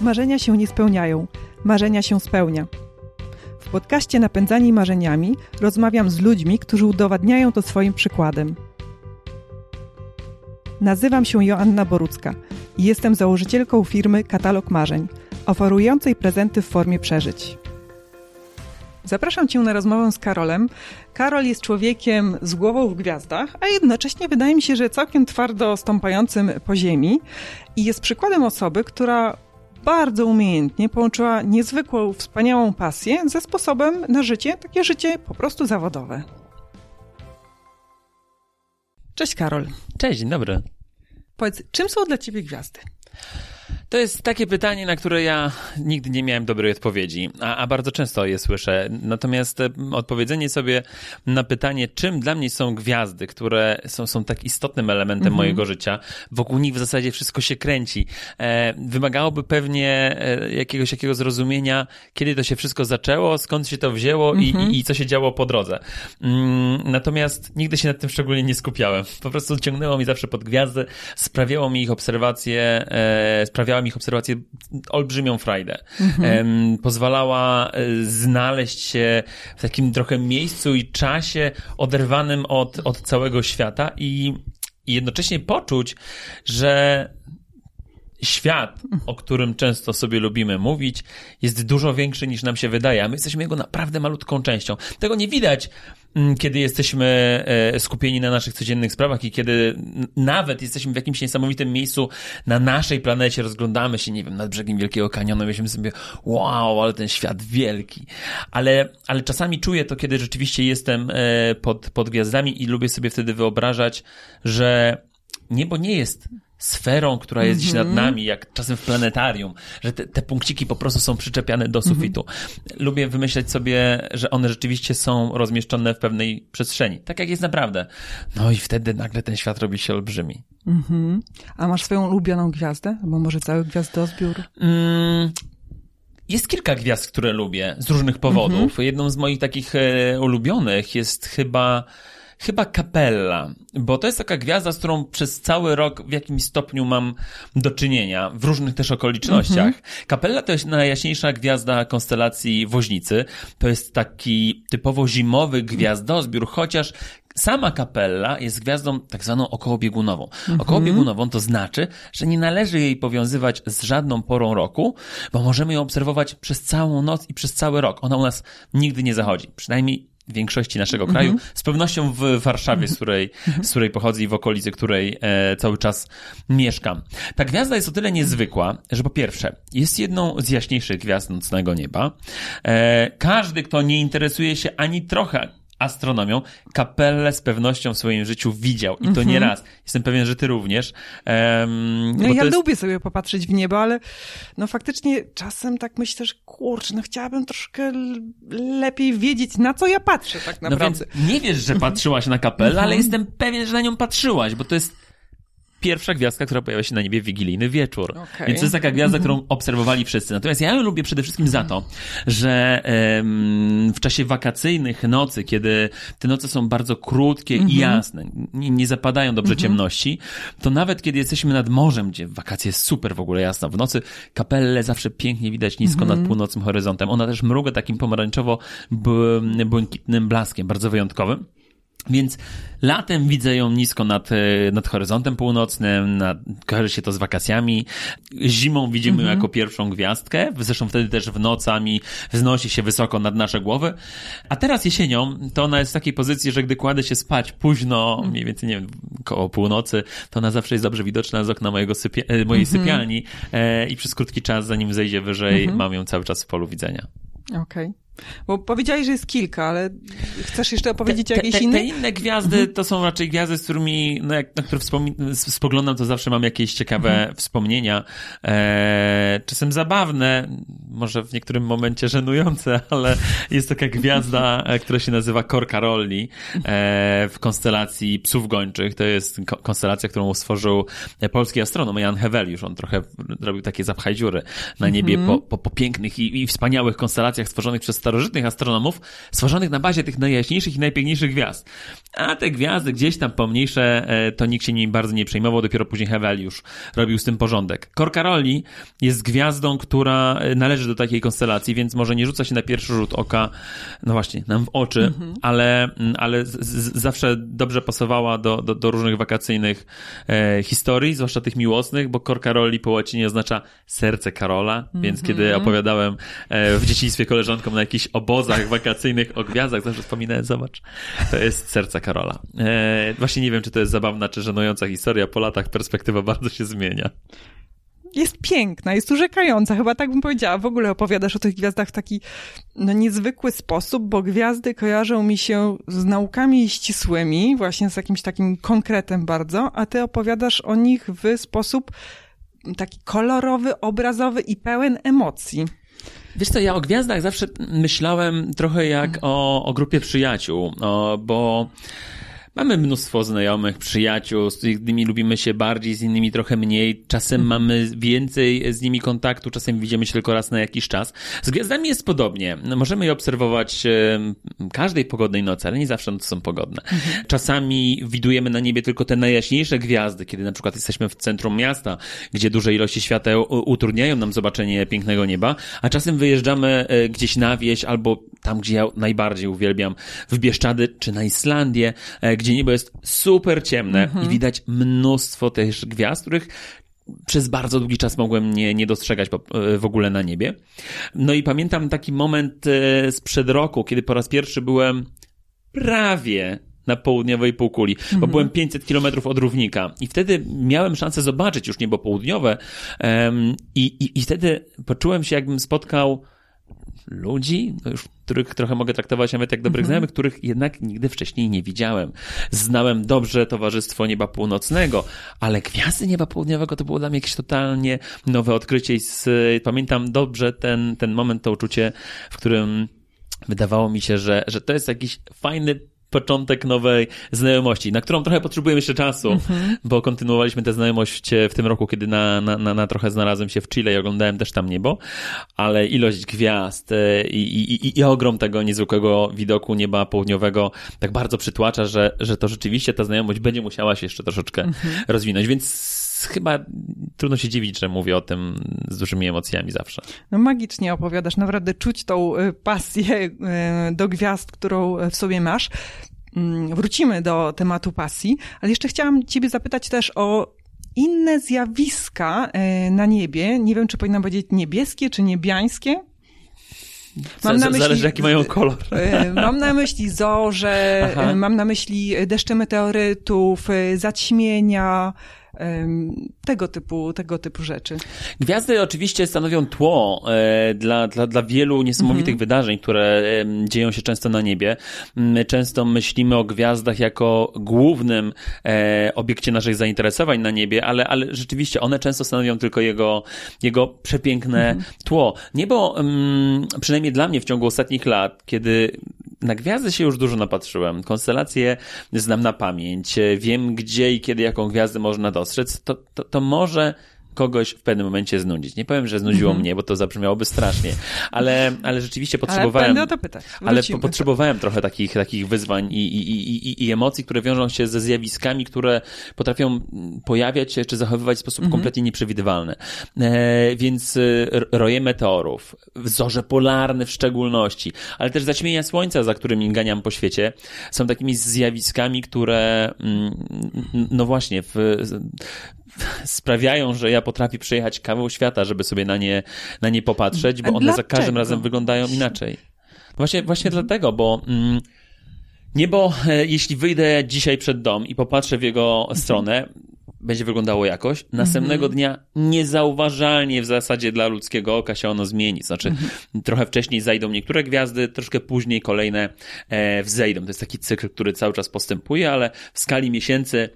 Marzenia się nie spełniają, marzenia się spełnia. W podcaście Napędzani Marzeniami rozmawiam z ludźmi, którzy udowadniają to swoim przykładem. Nazywam się Joanna Borucka i jestem założycielką firmy Katalog Marzeń, oferującej prezenty w formie przeżyć. Zapraszam Cię na rozmowę z Karolem. Karol jest człowiekiem z głową w gwiazdach, a jednocześnie wydaje mi się, że całkiem twardo stąpającym po ziemi i jest przykładem osoby, która bardzo umiejętnie połączyła niezwykłą, wspaniałą pasję ze sposobem na życie, takie życie po prostu zawodowe. Cześć Karol. Cześć, dzień dobry. Powiedz, czym są dla ciebie gwiazdy? To jest takie pytanie, na które ja nigdy nie miałem dobrej odpowiedzi, a, a, bardzo często je słyszę. Natomiast e, odpowiedzenie sobie na pytanie, czym dla mnie są gwiazdy, które są, są tak istotnym elementem mhm. mojego życia, wokół nich w zasadzie wszystko się kręci, e, wymagałoby pewnie e, jakiegoś jakiego zrozumienia, kiedy to się wszystko zaczęło, skąd się to wzięło mhm. i, i, co się działo po drodze. Mm, natomiast nigdy się nad tym szczególnie nie skupiałem. Po prostu ciągnęło mi zawsze pod gwiazdy, sprawiało mi ich obserwacje, e, sprawiało sprawiała mi ich obserwacje olbrzymią frajdę. Mhm. Pozwalała e, znaleźć się w takim trochę miejscu i czasie oderwanym od, od całego świata i, i jednocześnie poczuć, że świat, o którym często sobie lubimy mówić, jest dużo większy niż nam się wydaje, a my jesteśmy jego naprawdę malutką częścią. Tego nie widać kiedy jesteśmy e, skupieni na naszych codziennych sprawach i kiedy nawet jesteśmy w jakimś niesamowitym miejscu na naszej planecie, rozglądamy się, nie wiem, nad brzegiem Wielkiego Kanionu, myślimy sobie, wow, ale ten świat wielki. Ale, ale czasami czuję to, kiedy rzeczywiście jestem e, pod, pod gwiazdami i lubię sobie wtedy wyobrażać, że niebo nie jest sferą, która jest gdzieś nad mhm. nami, jak czasem w planetarium, że te, te punkciki po prostu są przyczepiane do sufitu. Mhm. Lubię wymyślać sobie, że one rzeczywiście są rozmieszczone w pewnej przestrzeni, tak jak jest naprawdę. No i wtedy nagle ten świat robi się olbrzymi. Mhm. A masz swoją ulubioną gwiazdę? Albo może cały gwiazdozbiór? Mm, jest kilka gwiazd, które lubię z różnych powodów. Mhm. Jedną z moich takich e, ulubionych jest chyba chyba Capella, bo to jest taka gwiazda, z którą przez cały rok w jakimś stopniu mam do czynienia, w różnych też okolicznościach. Mhm. Capella to jest najjaśniejsza gwiazda konstelacji Woźnicy. To jest taki typowo zimowy gwiazdozbiór, chociaż Sama kapella jest gwiazdą tak zwaną okołobiegunową. Mhm. Okołobiegunową to znaczy, że nie należy jej powiązywać z żadną porą roku, bo możemy ją obserwować przez całą noc i przez cały rok. Ona u nas nigdy nie zachodzi. Przynajmniej większości naszego kraju, mm -hmm. z pewnością w Warszawie, z której, mm -hmm. z której pochodzę i w okolicy, której e, cały czas mieszkam. Ta gwiazda jest o tyle niezwykła, że po pierwsze, jest jedną z jaśniejszych gwiazd nocnego nieba. E, każdy, kto nie interesuje się ani trochę astronomią, kapellę z pewnością w swoim życiu widział i to nie raz. Jestem pewien, że ty również. Um, no ja jest... lubię sobie popatrzeć w niebo, ale no faktycznie czasem tak myślę, że kurczę, no chciałabym troszkę lepiej wiedzieć, na co ja patrzę tak naprawdę. No więc nie wiesz, że patrzyłaś na kapellę, ale mhm. jestem pewien, że na nią patrzyłaś, bo to jest pierwsza gwiazdka, która pojawia się na niebie w wigilijny wieczór. Okay. Więc to jest taka gwiazda, którą mhm. obserwowali wszyscy. Natomiast ja ją lubię przede wszystkim za to, że w czasie wakacyjnych nocy, kiedy te noce są bardzo krótkie i mhm. jasne, nie, nie zapadają dobrze mhm. ciemności, to nawet kiedy jesteśmy nad morzem, gdzie wakacje jest super w ogóle jasno, w nocy kapelle zawsze pięknie widać nisko nad północnym horyzontem. Ona też mruga takim pomarańczowo-błękitnym blaskiem, bardzo wyjątkowym. Więc latem widzę ją nisko nad, e, nad horyzontem północnym, nad, kojarzy się to z wakacjami. Zimą widzimy ją mhm. jako pierwszą gwiazdkę, zresztą wtedy też w nocami wznosi się wysoko nad nasze głowy. A teraz jesienią to ona jest w takiej pozycji, że gdy kładę się spać późno, mhm. mniej więcej, nie wiem, koło północy, to ona zawsze jest dobrze widoczna z okna mojego sypia e, mojej mhm. sypialni e, i przez krótki czas, zanim zejdzie wyżej, mam ją cały czas w polu widzenia. Okej. Okay. Bo powiedziałeś, że jest kilka, ale chcesz jeszcze opowiedzieć te, o jakiejś te, innej? Te inne gwiazdy to są raczej gwiazdy, z którymi, no jak, na które spoglądam, to zawsze mam jakieś ciekawe mhm. wspomnienia. E, czasem zabawne, może w niektórym momencie żenujące, ale jest taka gwiazda, e, która się nazywa Korka Rolli e, w konstelacji psów gończych. To jest konstelacja, którą stworzył polski astronom Jan Heweliusz. On trochę robił takie zapchaj dziury na niebie mhm. po, po, po pięknych i, i wspaniałych konstelacjach stworzonych przez starożytnych astronomów, stworzonych na bazie tych najjaśniejszych i najpiękniejszych gwiazd. A te gwiazdy gdzieś tam pomniejsze, e, to nikt się nimi bardzo nie przejmował, dopiero później Hewel już robił z tym porządek. Korkaroli jest gwiazdą, która e, należy do takiej konstelacji, więc może nie rzuca się na pierwszy rzut oka, no właśnie, nam w oczy, mhm. ale, ale z, z, zawsze dobrze pasowała do, do, do różnych wakacyjnych e, historii, zwłaszcza tych miłosnych, bo Korkaroli po łacinie oznacza serce Karola, więc kiedy mhm. opowiadałem e, w dzieciństwie koleżankom na jakichś obozach wakacyjnych o gwiazdach, zawsze wspominałem, zobacz, to jest serce Karola. E, właśnie nie wiem, czy to jest zabawna, czy żenująca historia, po latach perspektywa bardzo się zmienia jest piękna, jest urzekająca, chyba tak bym powiedziała. W ogóle opowiadasz o tych gwiazdach w taki no, niezwykły sposób, bo gwiazdy kojarzą mi się z naukami ścisłymi, właśnie z jakimś takim konkretem bardzo, a ty opowiadasz o nich w sposób taki kolorowy, obrazowy i pełen emocji. Wiesz co, ja o gwiazdach zawsze myślałem trochę jak o, o grupie przyjaciół, o, bo Mamy mnóstwo znajomych, przyjaciół, z innymi lubimy się bardziej, z innymi trochę mniej. Czasem mhm. mamy więcej z nimi kontaktu, czasem widzimy się tylko raz na jakiś czas. Z gwiazdami jest podobnie. Możemy je obserwować każdej pogodnej nocy, ale nie zawsze noce są pogodne. Mhm. Czasami widujemy na niebie tylko te najjaśniejsze gwiazdy, kiedy na przykład jesteśmy w centrum miasta, gdzie duże ilości świateł utrudniają nam zobaczenie pięknego nieba, a czasem wyjeżdżamy e, gdzieś na wieś albo tam, gdzie ja najbardziej uwielbiam, w Bieszczady czy na Islandię, gdzie gdzie niebo jest super ciemne -hmm. i mhm. widać mnóstwo też gwiazd, których przez bardzo długi czas mogłem nie, nie dostrzegać w ogóle na niebie. No i pamiętam taki moment e, sprzed roku, kiedy po raz pierwszy byłem prawie na południowej półkuli, -hmm. bo mhm. byłem 500 kilometrów od równika i wtedy miałem szansę zobaczyć już niebo południowe um, i, i, i wtedy poczułem się jakbym spotkał ludzi, no już, których trochę mogę traktować nawet jak dobrych mhm. znajomych, których jednak nigdy wcześniej nie widziałem. Znałem dobrze Towarzystwo Nieba Północnego, ale Gwiazdy Nieba Południowego to było dla mnie jakieś totalnie nowe odkrycie i z, pamiętam dobrze ten, ten moment, to uczucie, w którym wydawało mi się, że, że to jest jakiś fajny początek nowej znajomości, na którą trochę potrzebujemy jeszcze czasu, mm-hmm. bo kontynuowaliśmy tę znajomość w tym roku, kiedy na, na, na, na, trochę znalazłem się w Chile i oglądałem też tam niebo, ale ilość gwiazd e, i, i, i ogrom tego niezwykłego widoku nieba południowego tak bardzo przytłacza, że, że to rzeczywiście ta znajomość będzie musiała się jeszcze troszeczkę mm-hmm. rozwinąć, więc chyba trudno się dziwić, że mówię o tym z dużymi emocjami zawsze. No magicznie opowiadasz, naprawdę czuć tą y, pasję y, do gwiazd, którą w sobie masz. Mm, wrócimy do tematu pasji, ale jeszcze chciałam ciebie zapytać też o inne zjawiska y, na niebie. Nie wiem, czy powinnam powiedzieć niebieskie, czy niebiańskie. Mam na myśli, Zależy, jaki mają kolor. Mam na myśli zorze, Aha. mam na myśli deszcze meteorytów, zaćmienia, tego typu, tego typu rzeczy. Gwiazdy oczywiście stanowią tło e, dla, dla, dla wielu niesamowitych mhm. wydarzeń, które dzieją się często na niebie. My często myślimy o gwiazdach jako głównym e, obiekcie naszych zainteresowań na niebie, ale, ale rzeczywiście one często stanowią tylko jego, jego przepiękne mhm. tło. Niebo, przynajmniej dla mnie w ciągu ostatnich lat, kiedy na gwiazdy się już dużo napatrzyłem. Konstelacje znam na pamięć. Wiem, gdzie i kiedy jaką gwiazdę można dostrzec. To, to, to może kogoś w pewnym momencie znudzić. Nie powiem, że znudziło mm -hmm. mnie, bo to zabrzmiałoby strasznie, ale, ale rzeczywiście potrzebowałem. Ale, to pytać. ale po, potrzebowałem trochę takich, takich wyzwań i, i, i, i, emocji, które wiążą się ze zjawiskami, które potrafią pojawiać się czy zachowywać w sposób mm -hmm. kompletnie nieprzewidywalny. E, więc e, roje meteorów, zorze polarne w szczególności, ale też zaćmienia słońca, za którymi ganiam po świecie, są takimi zjawiskami, które mm, no właśnie w, sprawiają, że ja potrafię przejechać kawał świata, żeby sobie na nie, na nie popatrzeć, bo one za każdym razem wyglądają inaczej. Właśnie, właśnie mhm. dlatego, bo mm, niebo, e, jeśli wyjdę dzisiaj przed dom i popatrzę w jego mhm. stronę, będzie wyglądało jakoś. Następnego mhm. dnia niezauważalnie w zasadzie dla ludzkiego oka się ono zmieni. Znaczy, mhm. trochę wcześniej zajdą niektóre gwiazdy, troszkę później kolejne e, wzejdą. To jest taki cykl, który cały czas postępuje, ale w skali miesięcy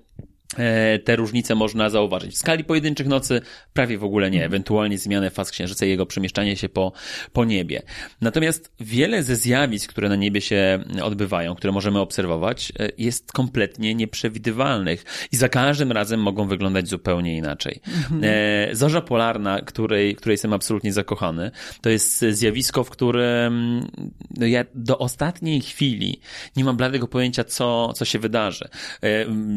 te różnice można zauważyć. W skali pojedynczych nocy prawie w ogóle nie, ewentualnie zmianę faz księżyca i jego przemieszczanie się po, po niebie. Natomiast wiele ze zjawisk, które na niebie się odbywają, które możemy obserwować, e, jest kompletnie nieprzewidywalnych i za każdym razem mogą wyglądać zupełnie inaczej. Mhm. E, zorza polarna, której, której jestem absolutnie zakochany, to jest zjawisko, w którym no ja do ostatniej chwili nie mam bladego pojęcia, co, co się wydarzy.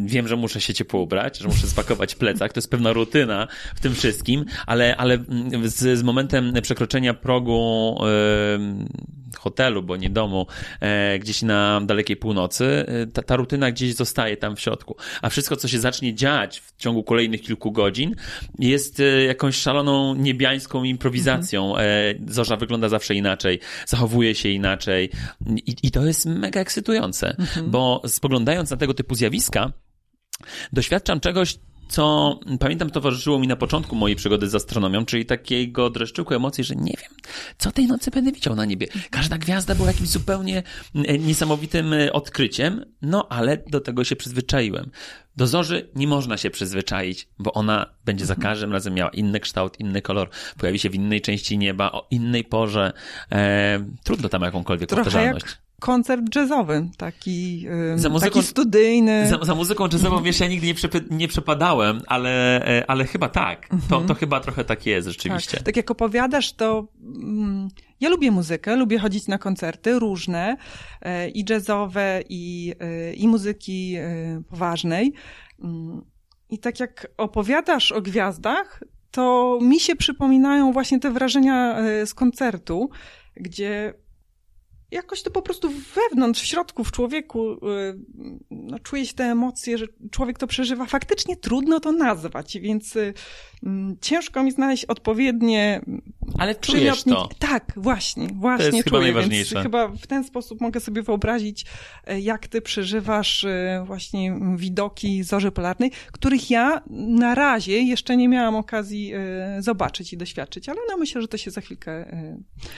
Wiem, że muszę się ciepło ubrać, że muszę spakować plecak. To jest pewna rutyna w tym wszystkim, ale, ale z, z momentem przekroczenia progu yy, hotelu, bo nie domu, yy, gdzieś na dalekiej północy, yy, ta, ta rutyna gdzieś zostaje tam w środku. A wszystko, co się zacznie dziać w ciągu kolejnych kilku godzin, jest jakąś szaloną niebiańską improwizacją. Mhm. Zorza wygląda zawsze inaczej, zachowuje się inaczej i, i to jest mega ekscytujące, mhm. bo spoglądając na tego typu zjawiska, doświadczam czegoś, co pamiętam towarzyszyło mi na początku mojej przygody z astronomią, czyli takiego dreszczyku emocji, że nie wiem, co tej nocy będę widział na niebie. Każda gwiazda była jakimś zupełnie e, niesamowitym e, odkryciem, no ale do tego się przyzwyczaiłem. Do zorzy nie można się przyzwyczaić, bo ona będzie za każdym razem miała inny kształt, inny kolor, pojawi się w innej części nieba, o innej porze. E, trudno tam jakąkolwiek Trochę powtarzalność. Jak koncert jazzowy, taki, za muzyką, taki studyjny. Za, za muzyką jazzową, wiesz, ja nigdy nie, nie przepadałem, ale, e, ale chyba tak. To, to mhm. chyba trochę tak jest rzeczywiście. Tak, tak jak opowiadasz, to mm, ja lubię muzykę, lubię chodzić na koncerty różne, e, i jazzowe, i, e, i muzyki poważnej. Mm, I tak jak opowiadasz o gwiazdach, to mi się przypominają właśnie te wrażenia z koncertu, gdzie jakoś to po prostu wewnątrz, w środku, w człowieku y, no, czuje się te emocje, że człowiek to przeżywa. Faktycznie trudno to nazwać, więc y, mm, ciężko mi znaleźć odpowiednie Ale czujesz to. Tak, właśnie, właśnie to jest czuję, chyba najważniejsze. więc chyba w ten sposób mogę sobie wyobrazić, e, jak ty przeżywasz właśnie widoki zorzy polarnej, których ja na razie jeszcze nie miałam okazji zobaczyć i doświadczyć, ale no myślę, że to się za chwilkę,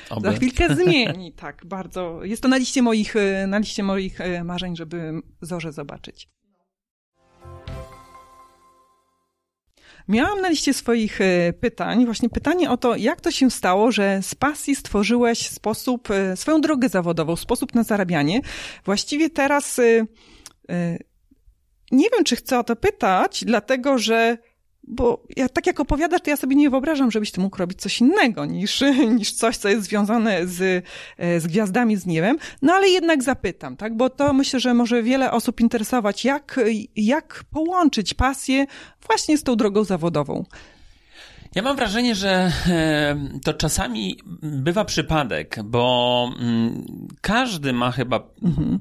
Oby. za chwilkę zmieni, tak, bardzo jest to na liście moich, e, na liście moich e, marzeń, żeby zorze zobaczyć. Miałam na liście swoich e, pytań właśnie pytanie o to, jak to się stało, że z pasji stworzyłeś sposób, swoją drogę zawodową, sposób na zarabianie. Właściwie teraz nie wiem, czy chcę o to pytać, dlatego że bo ja, tak jak opowiadasz, to ja sobie nie wyobrażam, żebyś ty mógł robić coś innego niż, niż coś, co jest związane z, e, z gwiazdami, z niebem. No ale jednak zapytam, tak? Bo to myślę, że może wiele osób interesować, jak, jak połączyć pasję właśnie z tą drogą zawodową. Ja mam wrażenie, że e, to czasami bywa przypadek, bo mm, każdy ma chyba mhm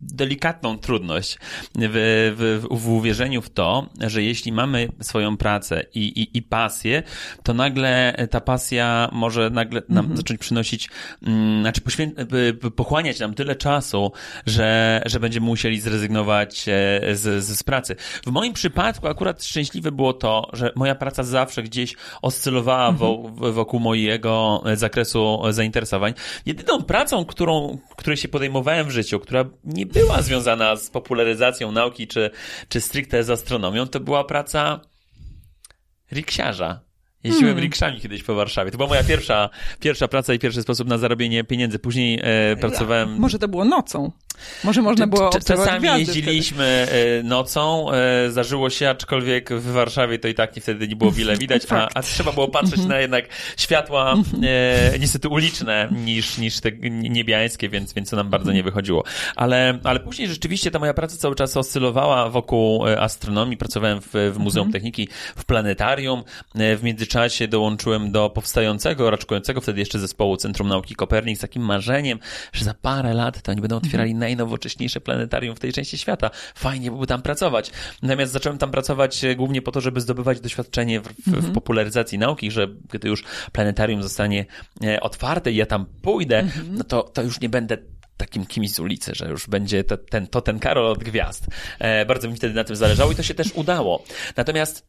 delikatną trudność w, w, w uwierzeniu w to, że jeśli mamy swoją pracę i, i, i pasję, to nagle ta pasja może nagle nam mhm. zacząć przynosić, um, znaczy pochłaniać nam tyle czasu, że, że będziemy musieli zrezygnować e, z, z, z pracy. W moim przypadku akurat szczęśliwe było to, że moja praca zawsze gdzieś oscylowała mhm. wokół mojego zakresu zainteresowań. Jedyną pracą, którą, której się podejmowałem w życiu, która nie była związana z popularyzacją nauki czy, czy stricte z astronomią, to była praca riksiarza. Jeździłem hmm. rikszami kiedyś po Warszawie. To była moja pierwsza, pierwsza praca i pierwszy sposób na zarobienie pieniędzy. Później e, pracowałem... Może to było nocą? Może można było Czasami jeździliśmy wtedy. nocą, e, zdarzyło się, aczkolwiek w Warszawie to i tak wtedy nie było wiele widać, a, a trzeba było patrzeć mhm. na jednak światła e, niestety uliczne niż, niż te niebiańskie, więc, więc to nam bardzo nie wychodziło. Ale, ale później rzeczywiście ta moja praca cały czas oscylowała wokół e, astronomii. Pracowałem w, w Muzeum mhm. Techniki, w planetarium. W międzyczasie dołączyłem do powstającego, raczkującego wtedy jeszcze zespołu Centrum Nauki Kopernik z takim marzeniem, że za parę lat to oni będą otwierali mhm najnowocześniejsze planetarium w tej części świata. Fajnie byłoby tam pracować. Natomiast zacząłem tam pracować e, głównie po to, żeby zdobywać doświadczenie w, w, mhm. w popularyzacji nauki, że gdy już planetarium zostanie e, otwarte i ja tam pójdę, mhm. no to, to już nie będę takim kimś z ulicy, że już będzie to ten, to ten Karol od gwiazd. E, bardzo mi wtedy na tym zależało i to się też udało. Natomiast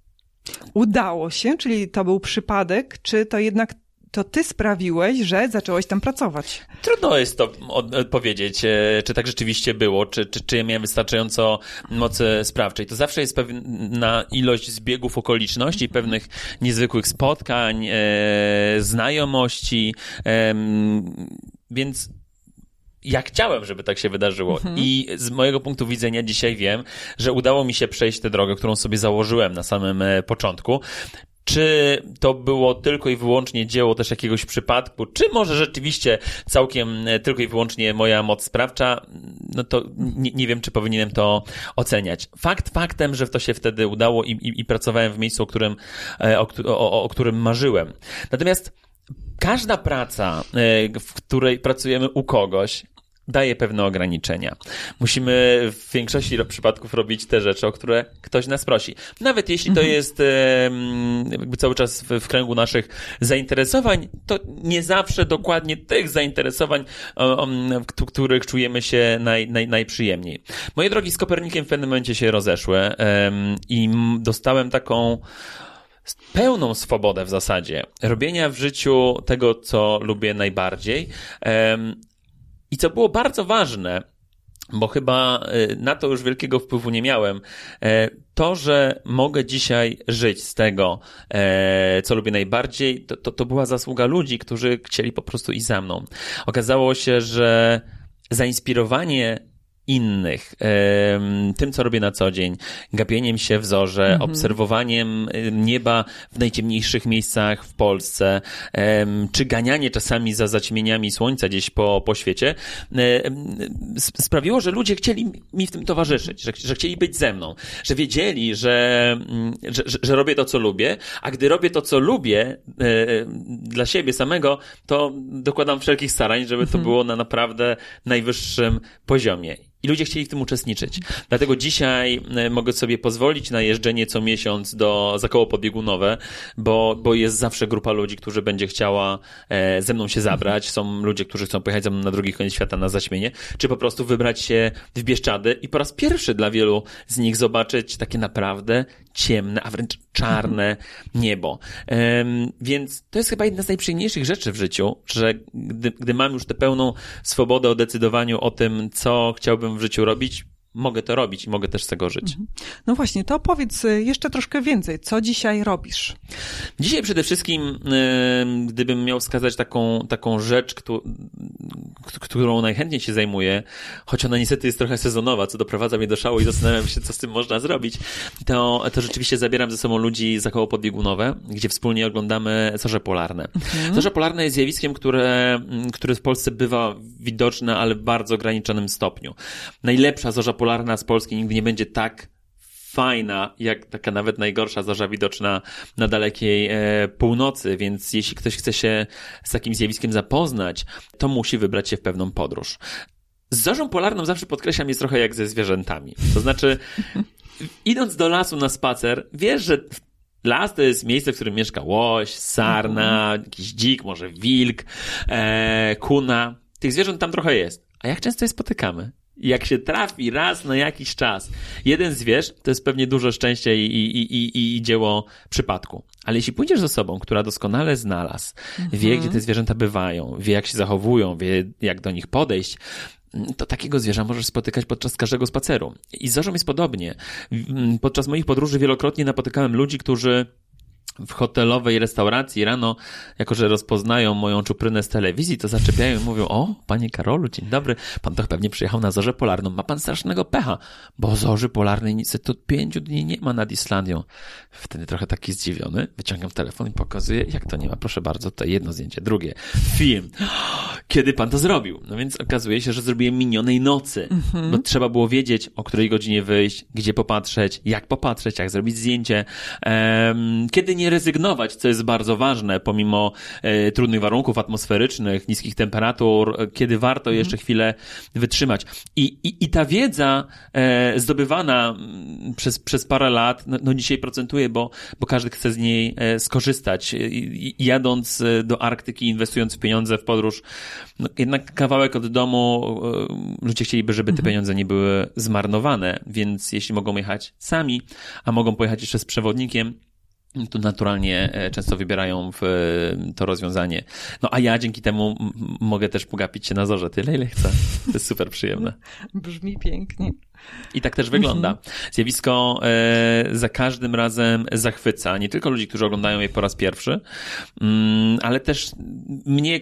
Udało się, czyli to był przypadek, czy to jednak to ty sprawiłeś, że zacząłeś tam pracować. Trudno jest to odpowiedzieć, e, czy tak rzeczywiście było, czy, czy, czy ja miałem wystarczająco mocy sprawczej. To zawsze jest pewna ilość zbiegów okoliczności, pewnych niezwykłych spotkań, e, znajomości, e, więc ja chciałem, żeby tak się wydarzyło. Mhm. I z mojego punktu widzenia dzisiaj wiem, że udało mi się przejść tę drogę, którą sobie założyłem na samym e, początku. Czy to było tylko i wyłącznie dzieło też jakiegoś przypadku, czy może rzeczywiście całkiem e, tylko i wyłącznie moja moc sprawcza, no to nie, nie wiem, czy powinienem to oceniać. Fakt faktem, że to się wtedy udało i, i, i pracowałem w miejscu, o którym, e, o, o, o którym marzyłem. Natomiast każda praca, w której pracujemy u kogoś, daje pewne ograniczenia. Musimy w większości przypadków robić te rzeczy, o które ktoś nas prosi. Nawet jeśli to mhm. jest jakby cały czas w, w kręgu naszych zainteresowań, to nie zawsze dokładnie tych zainteresowań, w których czujemy się naj, naj, najprzyjemniej. Moje drogi z Kopernikiem w pewnym momencie się rozeszły i dostałem taką pełną swobodę w zasadzie robienia w życiu tego, co lubię najbardziej. I co było bardzo ważne, bo chyba y, na to już wielkiego wpływu nie miałem, e, to, że mogę dzisiaj żyć z tego, e, co lubię najbardziej, to, to, to była zasługa ludzi, którzy chcieli po prostu iść za mną. Okazało się, że zainspirowanie innych, tym, co robię na co dzień, gapieniem się w zorze, mhm. obserwowaniem nieba w najciemniejszych miejscach w Polsce, czy ganianie czasami za zaćmieniami słońca gdzieś po, po świecie, sprawiło, że ludzie chcieli mi w tym towarzyszyć, że, że chcieli być ze mną, że wiedzieli, że, mm, że, że robię to, co lubię, a gdy robię to, co lubię e, dla siebie samego, to dokładam wszelkich starań, żeby to mhm. było na naprawdę najwyższym poziomie. I ludzie chcieli w tym uczestniczyć. Dlatego dzisiaj e, mogę sobie pozwolić na jeżdżenie co miesiąc do za koło podbiegunowe, bo, bo jest zawsze grupa ludzi, którzy będzie chciała e, ze mną się zabrać. Są ludzie, którzy chcą pojechać ze mną na drugi koniec świata na zaśmienie, czy po prostu wybrać się w Bieszczady i po raz pierwszy dla wielu z nich zobaczyć takie naprawdę ciemne, a wręcz czarne niebo. Więc to jest chyba jedna z najprzyjemniejszych rzeczy w życiu, że gdy, gdy mam już tę pełną swobodę o decydowaniu o tym, co chciałbym w życiu robić, mogę to robić i mogę też z tego żyć. Mhm. No właśnie, to opowiedz y, jeszcze troszkę więcej. Co dzisiaj robisz? Dzisiaj przede wszystkim, gdybym miał wskazać taką, taką rzecz, którą najchętniej się zajmuję, choć ona niestety jest trochę sezonowa, co doprowadza mnie do szału i zastanawiam się, co z tym można zrobić, to, to rzeczywiście zabieram ze sobą ludzi za koło podbiegunowe, gdzie wspólnie oglądamy zorze polarne. Mhm. Polarne jest zjawiskiem, które, które w Polsce bywa widoczne, ale w bardzo ograniczonym stopniu. Najlepsza zorza polarna z Polski nigdy nie będzie tak fajna, jak taka nawet najgorsza zorza widoczna na dalekiej e, północy, więc jeśli ktoś chce się z takim zjawiskiem zapoznać, to musi wybrać się w pewną podróż. Z zorzą polarną zawsze podkreślam jest trochę jak ze zwierzętami. To znaczy, idąc do lasu na spacer, wiesz, że Las to jest miejsce, w którym mieszka łoś, sarna, mhm. jakiś dzik, może wilk, e, kuna. Tych zwierząt tam trochę jest. A jak często je spotykamy? Jak się trafi raz na jakiś czas jeden zwierz, to jest pewnie dużo szczęścia i, i, i, i dzieło przypadku. Ale jeśli pójdziesz z osobą, która doskonale znalazł, mhm. wie, gdzie te zwierzęta bywają, wie, jak się zachowują, wie, jak do nich podejść, to takiego zwierza możesz spotykać podczas każdego spaceru. I z zorzą jest podobnie. Podczas moich podróży wielokrotnie napotykałem ludzi, którzy w hotelowej restauracji rano, jako że rozpoznają moją czuprynę z telewizji, to zaczepiają i mówią, o, panie Karolu, dzień dobry, pan to pewnie przyjechał na zorzę polarną, ma pan strasznego pecha, bo zorzy polarnej nic tu pięciu dni nie ma nad Islandią. Wtedy trochę taki zdziwiony, wyciągam telefon i pokazuję, jak to nie ma, proszę bardzo, to jedno zdjęcie, drugie, film. Kiedy pan to zrobił? No więc okazuje się, że zrobiłem minionej nocy, mhm. bo trzeba było wiedzieć, o której godzinie wyjść, gdzie popatrzeć, jak popatrzeć, jak zrobić zdjęcie, um, kiedy nie rezygnować, co jest bardzo ważne, pomimo e, trudnych warunków atmosferycznych, niskich temperatur, e, kiedy warto jeszcze mhm. chwilę wytrzymać. I, i, i ta wiedza e, zdobywana przez, przez parę lat, no, no dzisiaj procentuje, bo, bo każdy chce z niej e, skorzystać. I, jadąc e, do Arktyki, inwestując pieniądze w podróż, no, jednak kawałek od domu, e, ludzie chcieliby, żeby te mhm. pieniądze nie były zmarnowane, więc jeśli mogą jechać sami, a mogą pojechać jeszcze z przewodnikiem, tu naturalnie e, często wybierają w e, to rozwiązanie. No a ja dzięki temu mogę też pogapić się na zorze tyle, ile chcę. To jest super przyjemne. Brzmi pięknie. I tak też wygląda. Mhm. Zjawisko e, za każdym razem zachwyca nie tylko ludzi, którzy oglądają je po raz pierwszy, mm, ale też mnie,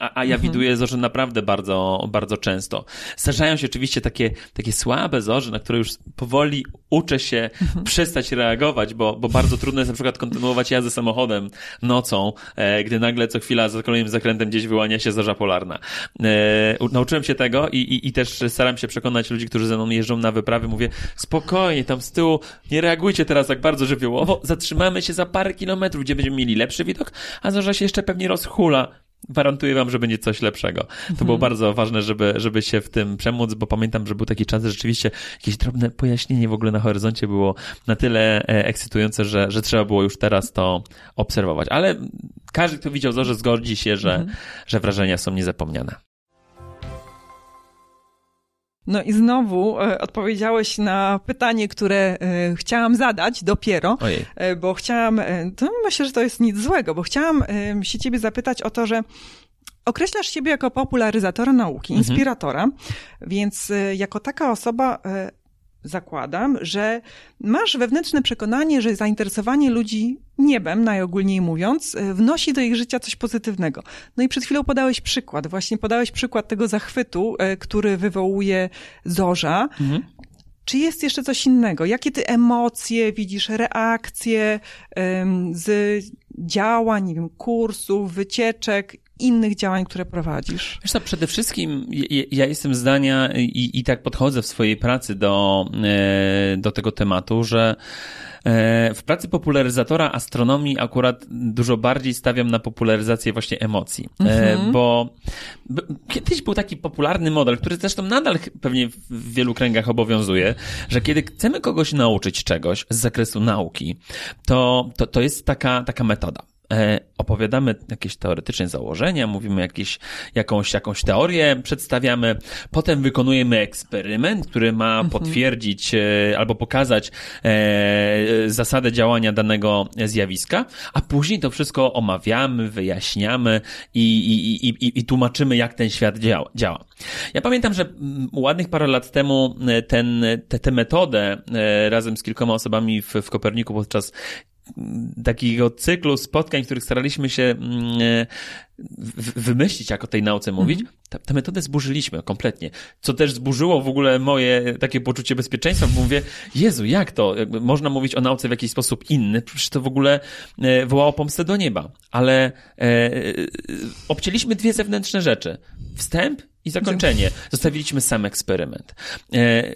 a, a ja mhm. widuję zorze naprawdę bardzo, bardzo często. Zdarzają się oczywiście takie, takie słabe zorze, na które już powoli uczę się mhm. przestać reagować, bo, bo bardzo trudno jest na przykład kontynuować jazdę samochodem nocą, e, gdy nagle co chwila za kolejnym zakrętem gdzieś wyłania się zorza polarna. E, nauczyłem się tego i, i, i też staram się przekonać ludzi, którzy ze mną jeżdżą na wyprawy, mówię, spokojnie, tam z tyłu nie reagujcie teraz tak bardzo żywiołowo, zatrzymamy się za parę kilometrów, gdzie będziemy mieli lepszy widok, a zorza się jeszcze pewnie rozhula Gwarantuję wam, że będzie coś lepszego. To mhm. było bardzo ważne, żeby, żeby się w tym przemóc, bo pamiętam, że był taki czas, że rzeczywiście jakieś drobne pojaśnienie w ogóle na horyzoncie było na tyle e, ekscytujące, że, że trzeba było już teraz to obserwować. Ale każdy, kto widział zorze, zgodzi się, że, mhm. że wrażenia są niezapomniane. No i znowu e, odpowiedziałeś na pytanie, które e, chciałam zadać dopiero, e, bo chciałam, to myślę, że to jest nic złego, bo chciałam się ciebie zapytać o to, że określasz siebie jako popularyzatora nauki, mhm. inspiratora, więc e, jako taka osoba zakładam, że masz wewnętrzne przekonanie, że zainteresowanie ludzi niebem, najogólniej mówiąc, e, wnosi do ich życia coś pozytywnego. No i przed chwilą podałeś przykład, właśnie podałeś przykład tego zachwytu, e, który wywołuje zorza. Mhm. Czy jest jeszcze coś innego? Jakie ty emocje widzisz, reakcje z działań, nie wiem, kursów, wycieczek innych działań, które prowadzisz? Wiesz co, przede wszystkim ja, jestem zdania i, i tak podchodzę w swojej pracy do, e, do tego tematu, że e, w pracy popularyzatora astronomii akurat dużo bardziej stawiam na popularyzację właśnie emocji, e, mhm. bo kiedyś był taki popularny model, który zresztą nadal pewnie w wielu kręgach obowiązuje, że kiedy chcemy kogoś nauczyć czegoś z zakresu nauki, to, to, to jest taka, taka metoda. E, opowiadamy jakieś teoretyczne założenia, mówimy jakieś, jakąś, jakąś teorię, przedstawiamy, potem wykonujemy eksperyment, który ma mhm. potwierdzić e, albo pokazać e, zasadę działania danego zjawiska, a później to wszystko omawiamy, wyjaśniamy i, i, i, i tłumaczymy, jak ten świat działa. działa. Ja pamiętam, że mm, ładnych parę lat temu ten, tę metodę razem z kilkoma osobami w, w Koperniku podczas takiego cyklu spotkań, w których staraliśmy się mm, e, wymyślić, jak o tej nauce mówić, mhm. tę metodę zburzyliśmy kompletnie. Co też zburzyło w ogóle moje takie poczucie bezpieczeństwa, bo mówię, Jezu, jak to? Można mówić o nauce w jakiś sposób inny? Przecież to w ogóle e, wołało pomstę do nieba. Ale e, obcięliśmy dwie zewnętrzne rzeczy. Wstęp i zakończenie. Zostawiliśmy sam eksperyment. E,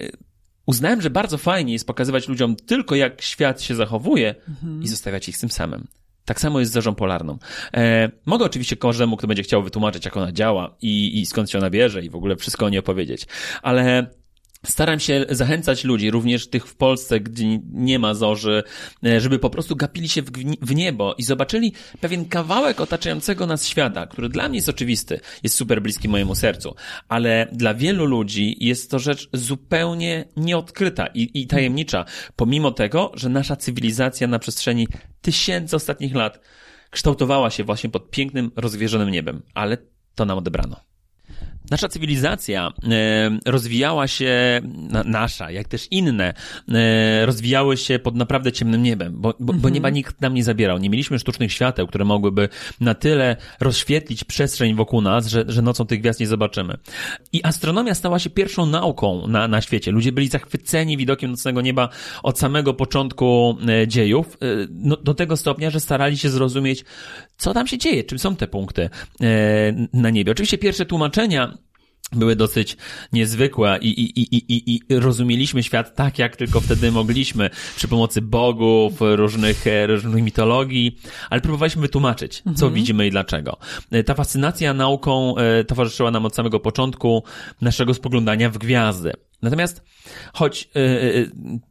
uznałem, że bardzo fajnie jest pokazywać ludziom tylko, jak świat się zachowuje mhm. i zostawiać ich z tym samym. Tak samo jest z zorzą polarną. E, mogę oczywiście każdemu, kto będzie chciał wytłumaczyć, jak ona działa i, i skąd się ona bierze i w ogóle wszystko o niej opowiedzieć. Ale Staram się zachęcać ludzi, również tych w Polsce, gdzie nie ma zorzy, e, żeby po prostu gapili się w niebo i zobaczyli pewien kawałek otaczającego nas świata, który dla mnie jest oczywisty, jest super bliski mojemu sercu, ale dla wielu ludzi jest to rzecz zupełnie nieodkryta i, i tajemnicza, pomimo tego, że nasza cywilizacja na przestrzeni tysięcy ostatnich lat kształtowała się właśnie pod pięknym, rozwierzonym niebem, ale to nam odebrano. Nasza cywilizacja e, rozwijała się, nasza, jak też inne, e, rozwijały się pod naprawdę ciemnym niebem, bo, bo, bo mhm. nieba nikt nam nie zabierał. Nie mieliśmy sztucznych świateł, które mogłyby na tyle rozświetlić przestrzeń wokół nas, że, że nocą tych gwiazd nie zobaczymy. I astronomia stała się pierwszą nauką na, na świecie. Ludzie byli zachwyceni widokiem nocnego nieba od samego początku e, dziejów, no, do tego stopnia, że starali się zrozumieć, co tam się dzieje, czym są te punkty na niebie. Oczywiście pierwsze tłumaczenia były dosyć niezwykłe i, i, i, i, i rozumieliśmy świat tak, jak tylko wtedy mogliśmy, przy pomocy bogów, różnych, e, różnych mitologii, ale próbowaliśmy wytłumaczyć, co mhm. widzimy i dlaczego. E, ta fascynacja nauką e, towarzyszyła nam od samego początku naszego spoglądania w gwiazdy. Natomiast choć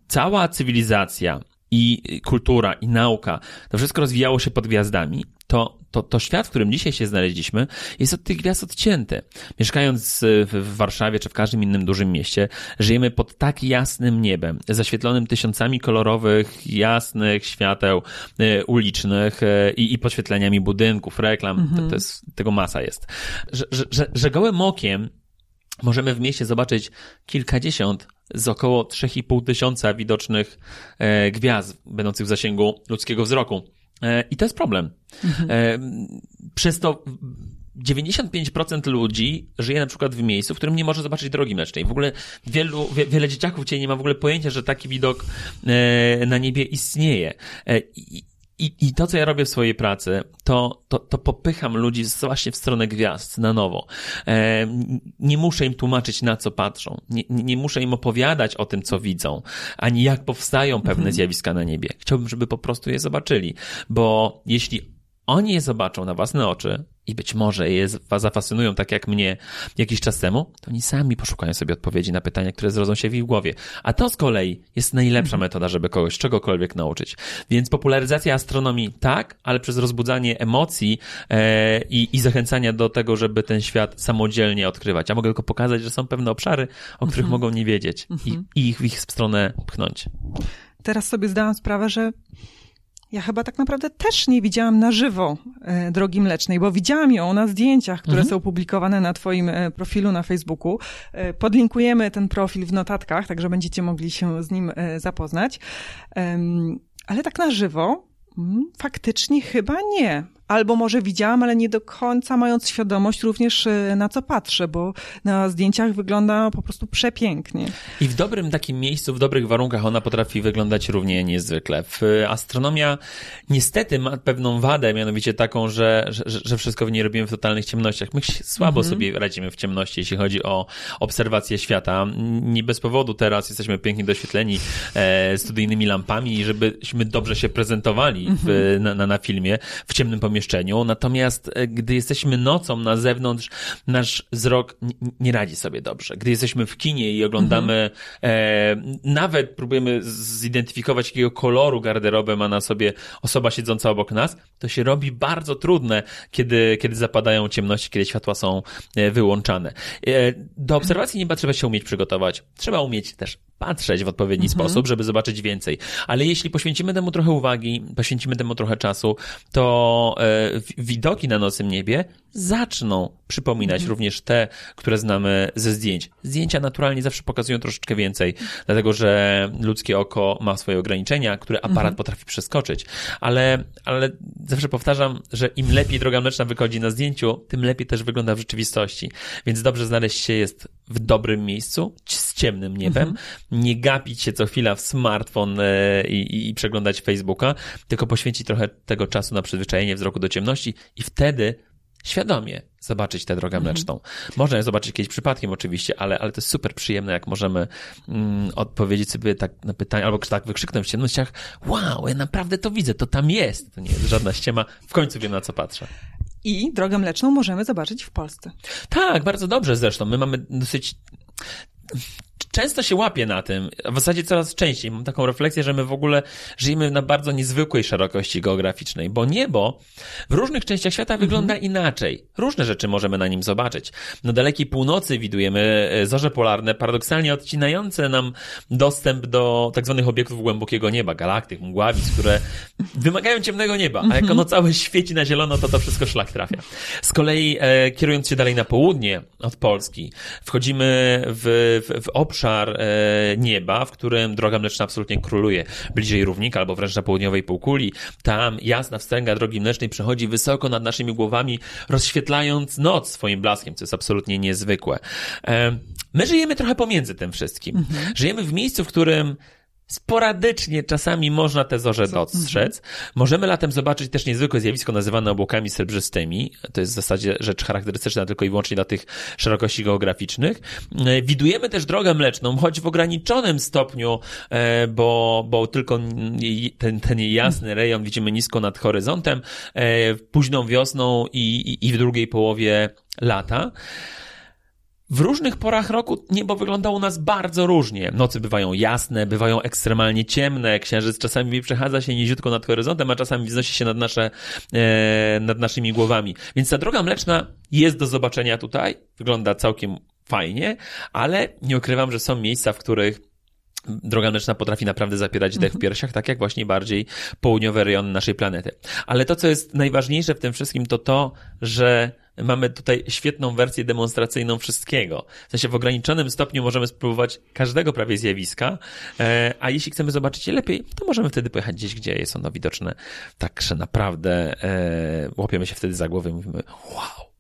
cała cywilizacja i kultura, i nauka, to wszystko rozwijało się pod gwiazdami, to, to, to świat, w którym dzisiaj się znaleźliśmy, jest od tych gwiazd odcięty. Mieszkając w Warszawie czy w każdym innym dużym mieście, żyjemy pod tak jasnym niebem, zaświetlonym tysiącami kolorowych, jasnych świateł e, ulicznych e, i, i podświetleniami budynków, reklam, mhm. to, to jest, tego masa jest. Że, że, że, gołym okiem możemy w mieście zobaczyć kilkadziesiąt z około 3,5 tysiąca widocznych e, gwiazd będących w zasięgu ludzkiego wzroku. E, I to jest problem. Mhm. E, przez to 95% ludzi żyje na przykład w miejscu, w którym nie może zobaczyć drogi mlecznej. W ogóle wielu, wie, wiele dzieciaków dzisiaj nie ma w ogóle pojęcia, że taki widok na niebie istnieje. I, i, I to, co ja robię w swojej pracy, to, to, to popycham ludzi właśnie w stronę gwiazd na nowo. E, nie muszę im tłumaczyć, na co patrzą. Nie, nie muszę im opowiadać o tym, co widzą, ani jak powstają pewne mhm. zjawiska na niebie. Chciałbym, żeby po prostu je zobaczyli, bo jeśli oni je zobaczą na własne oczy, i być może je zafascynują tak jak mnie jakiś czas temu, to oni sami poszukają sobie odpowiedzi na pytania, które zrodzą się w ich głowie. A to z kolei jest najlepsza mhm. metoda, żeby kogoś czegokolwiek nauczyć. Więc popularyzacja astronomii tak, ale przez rozbudzanie emocji e, i, i zachęcania do tego, żeby ten świat samodzielnie odkrywać. Ja mogę tylko pokazać, że są pewne obszary, o których mhm. mogą nie wiedzieć i, mhm. i ich w ich stronę pchnąć. Teraz sobie zdałam sprawę, że ja chyba tak naprawdę też nie widziałam na żywo e, drogi mlecznej, bo widziałam ją na zdjęciach, które mhm. są publikowane na Twoim e, profilu na Facebooku. E, podlinkujemy ten profil w notatkach, także będziecie mogli się z nim zapoznać. Ale tak na żywo, mm, faktycznie chyba nie albo może widziałam, ale nie do końca mając świadomość również e, na co patrzę, bo na zdjęciach wygląda po prostu przepięknie. I w dobrym takim miejscu, w dobrych warunkach ona potrafi wyglądać równie niezwykle. W astronomia niestety ma pewną wadę, mianowicie taką, że, że, że wszystko w niej robimy w totalnych ciemnościach. My słabo mhm. sobie radzimy w ciemności, jeśli chodzi o obserwację świata. Nie bez powodu teraz jesteśmy pięknie doświetleni e, studyjnymi lampami, żebyśmy dobrze się prezentowali w, mhm. na, na, na filmie w ciemnym pomieszczeniu pomieszczeniu, natomiast e, gdy jesteśmy nocą na zewnątrz, nasz wzrok nie radzi sobie dobrze. Gdy jesteśmy w kinie i oglądamy, mhm. e, nawet próbujemy zidentyfikować, jakiego koloru garderobę ma na sobie osoba siedząca obok nas, to się robi bardzo trudne, kiedy, kiedy zapadają ciemności, kiedy światła są e, wyłączane. E, do obserwacji nieba trzeba się umieć przygotować. Trzeba umieć też patrzeć w odpowiedni mhm. sposób, żeby zobaczyć więcej. Ale jeśli poświęcimy temu trochę uwagi, poświęcimy temu trochę czasu, to e, widoki na nocnym niebie zaczną przypominać mhm. również te, które znamy ze zdjęć. Zdjęcia naturalnie zawsze pokazują troszeczkę więcej, dlatego że ludzkie oko ma swoje ograniczenia, które aparat mhm. potrafi przeskoczyć. Ale, ale zawsze powtarzam, że im lepiej droga mleczna wychodzi na zdjęciu, tym lepiej też wygląda w rzeczywistości. Więc dobrze znaleźć się jest w dobrym miejscu, z ciemnym niebem, mhm. nie gapić się co chwila w smartfon e, i, i przeglądać Facebooka, tylko poświęcić trochę tego czasu na przyzwyczajenie wzroku do ciemności i wtedy świadomie zobaczyć tę drogę mhm. mleczną. Można ją zobaczyć kiedyś przypadkiem oczywiście, ale, ale to jest super przyjemne, jak możemy mm, odpowiedzieć sobie tak na pytanie, albo tak wykrzyknąć w ciemnościach, wow, ja naprawdę to widzę, to tam jest. To nie jest żadna ściema, w końcu wiem na co patrzę. I drogę mleczną możemy zobaczyć w Polsce. Tak, bardzo dobrze zresztą. My mamy dosyć często się łapię na tym, w zasadzie coraz częściej mam taką refleksję, że my w ogóle żyjemy na bardzo niezwykłej szerokości geograficznej, bo niebo w różnych częściach świata mhm. wygląda inaczej. Różne rzeczy możemy na nim zobaczyć. Na dalekiej północy widujemy e, zorze polarne, paradoksalnie odcinające nam dostęp do tak zwanych obiektów głębokiego nieba, galaktyk, mgławic, które wymagają ciemnego nieba, a jak mhm. ono całe świeci na zielono, to to wszystko szlak trafia. Z kolei e, kierując się dalej na południe od Polski, wchodzimy w, w, w obszar e, nieba, w którym droga mleczna absolutnie króluje. Bliżej równika albo wręcz na południowej półkuli. Tam jasna wstęga drogi mlecznej przechodzi wysoko nad naszymi głowami, rozświetlając noc swoim blaskiem, co jest absolutnie niezwykłe. E, my żyjemy trochę pomiędzy tym wszystkim. Mhm. Żyjemy w miejscu, w którym Sporadycznie czasami można te zorze dostrzec. Mhm. Możemy latem zobaczyć też niezwykłe zjawisko nazywane obłokami srebrzystymi. To jest w zasadzie rzecz charakterystyczna tylko i wyłącznie dla tych szerokości geograficznych. E, widujemy też drogę mleczną, choć w ograniczonym stopniu, e, bo, bo tylko ten, ten jasny rejon widzimy nisko nad horyzontem, e, późną wiosną i, i, i w drugiej połowie lata. W różnych porach roku niebo wygląda u nas bardzo różnie. Nocy bywają jasne, bywają ekstremalnie ciemne, księżyc czasami przechadza się niziutko nad horyzontem, a czasami wznosi się nad, nasze, e, nad naszymi głowami. Więc ta droga mleczna jest do zobaczenia tutaj, wygląda całkiem fajnie, ale nie ukrywam, że są miejsca, w których Droga mleczna potrafi naprawdę zapierać dech w mhm. piersiach, tak jak właśnie bardziej południowe rejony naszej planety. Ale to, co jest najważniejsze w tym wszystkim, to to, że mamy tutaj świetną wersję demonstracyjną wszystkiego. W sensie w ograniczonym stopniu możemy spróbować każdego prawie zjawiska, e, a jeśli chcemy zobaczyć je lepiej, to możemy wtedy pojechać gdzieś, gdzie jest ono widoczne tak, że naprawdę e, łapiemy się wtedy za głowę i mówimy wow.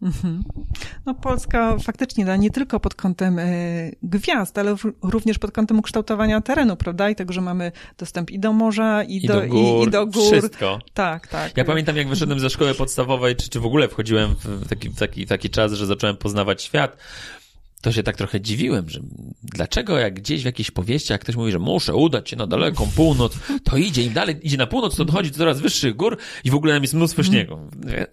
No, Polska faktycznie da nie tylko pod kątem y, gwiazd, ale również pod kątem ukształtowania terenu, prawda? I tego, że mamy dostęp i do morza, i, I do, do gór, i, i, do gór. Wszystko. Tak, tak. Ja pamiętam, jak wyszedłem ze szkoły podstawowej, czy, czy w ogóle wchodziłem w taki, w taki, w taki czas, że zacząłem poznawać świat to się tak trochę dziwiłem, że dlaczego jak gdzieś w jakiejś powieści, jak ktoś mówi, że muszę udać się na daleką północ, to idzie, im dalej idzie na północ, to dochodzi do coraz wyższych gór i w ogóle tam jest mnóstwo śniegu.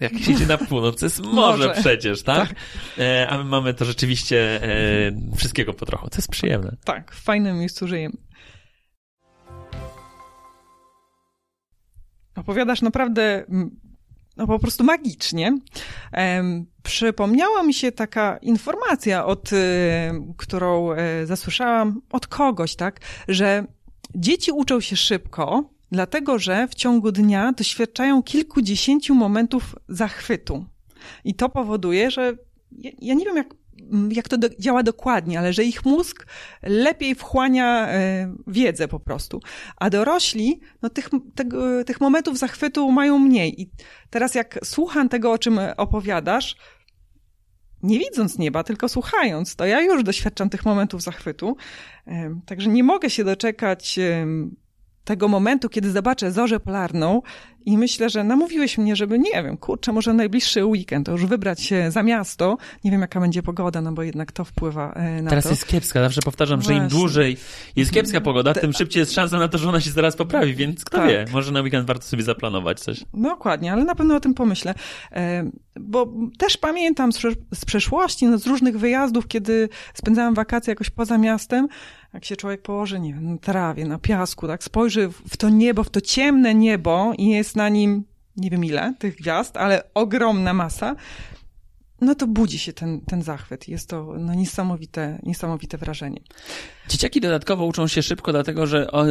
Jak się idzie na północ, to jest morze przecież, tak? tak? E, a my mamy to rzeczywiście e, wszystkiego po trochu, to jest przyjemne. Tak, w fajnym miejscu żyjemy. Opowiadasz naprawdę no po prostu magicznie. przypomniała mi się taka informacja, od, y, którą e, zasłyszałam od kogoś, tak, że dzieci uczą się szybko, dlatego że w ciągu dnia doświadczają kilkudziesięciu momentów zachwytu. I to powoduje, że ja, ja nie wiem, jak jak to do, działa dokładnie, ale że ich mózg lepiej wchłania e, wiedzę po prostu. A dorośli, no tych, tych momentów zachwytu mają mniej. I teraz jak słucham tego, o czym opowiadasz, nie widząc nieba, tylko słuchając, to ja już doświadczam tych momentów zachwytu. E, także nie mogę się doczekać tego momentu, kiedy zobaczę zorzę polarną i myślę, że namówiłeś mnie, żeby, nie wiem, kurczę, może najbliższy weekend to już wybrać się za miasto. Nie wiem, jaka będzie pogoda, no bo jednak to wpływa e, na Teraz to. jest kiepska, zawsze powtarzam, Właśnie. że im dłużej jest kiepska pogoda, tym szybciej jest szansa na to, że ona się zaraz poprawi, więc kto tak. wie, może na weekend warto sobie zaplanować coś. Dokładnie, ale na pewno o tym pomyślę. E, bo też pamiętam z przeszłości, no z różnych wyjazdów, kiedy spędzałam wakacje jakoś poza miastem, jak się człowiek położy, nie wiem, na trawie, na piasku, tak spojrzy w to niebo, w to ciemne niebo i jest na nim, nie wiem ile tych gwiazd, ale ogromna masa, no to budzi się ten, ten zachwyt. Jest to no, niesamowite, niesamowite wrażenie. Dzieciaki dodatkowo uczą się szybko, dlatego że o,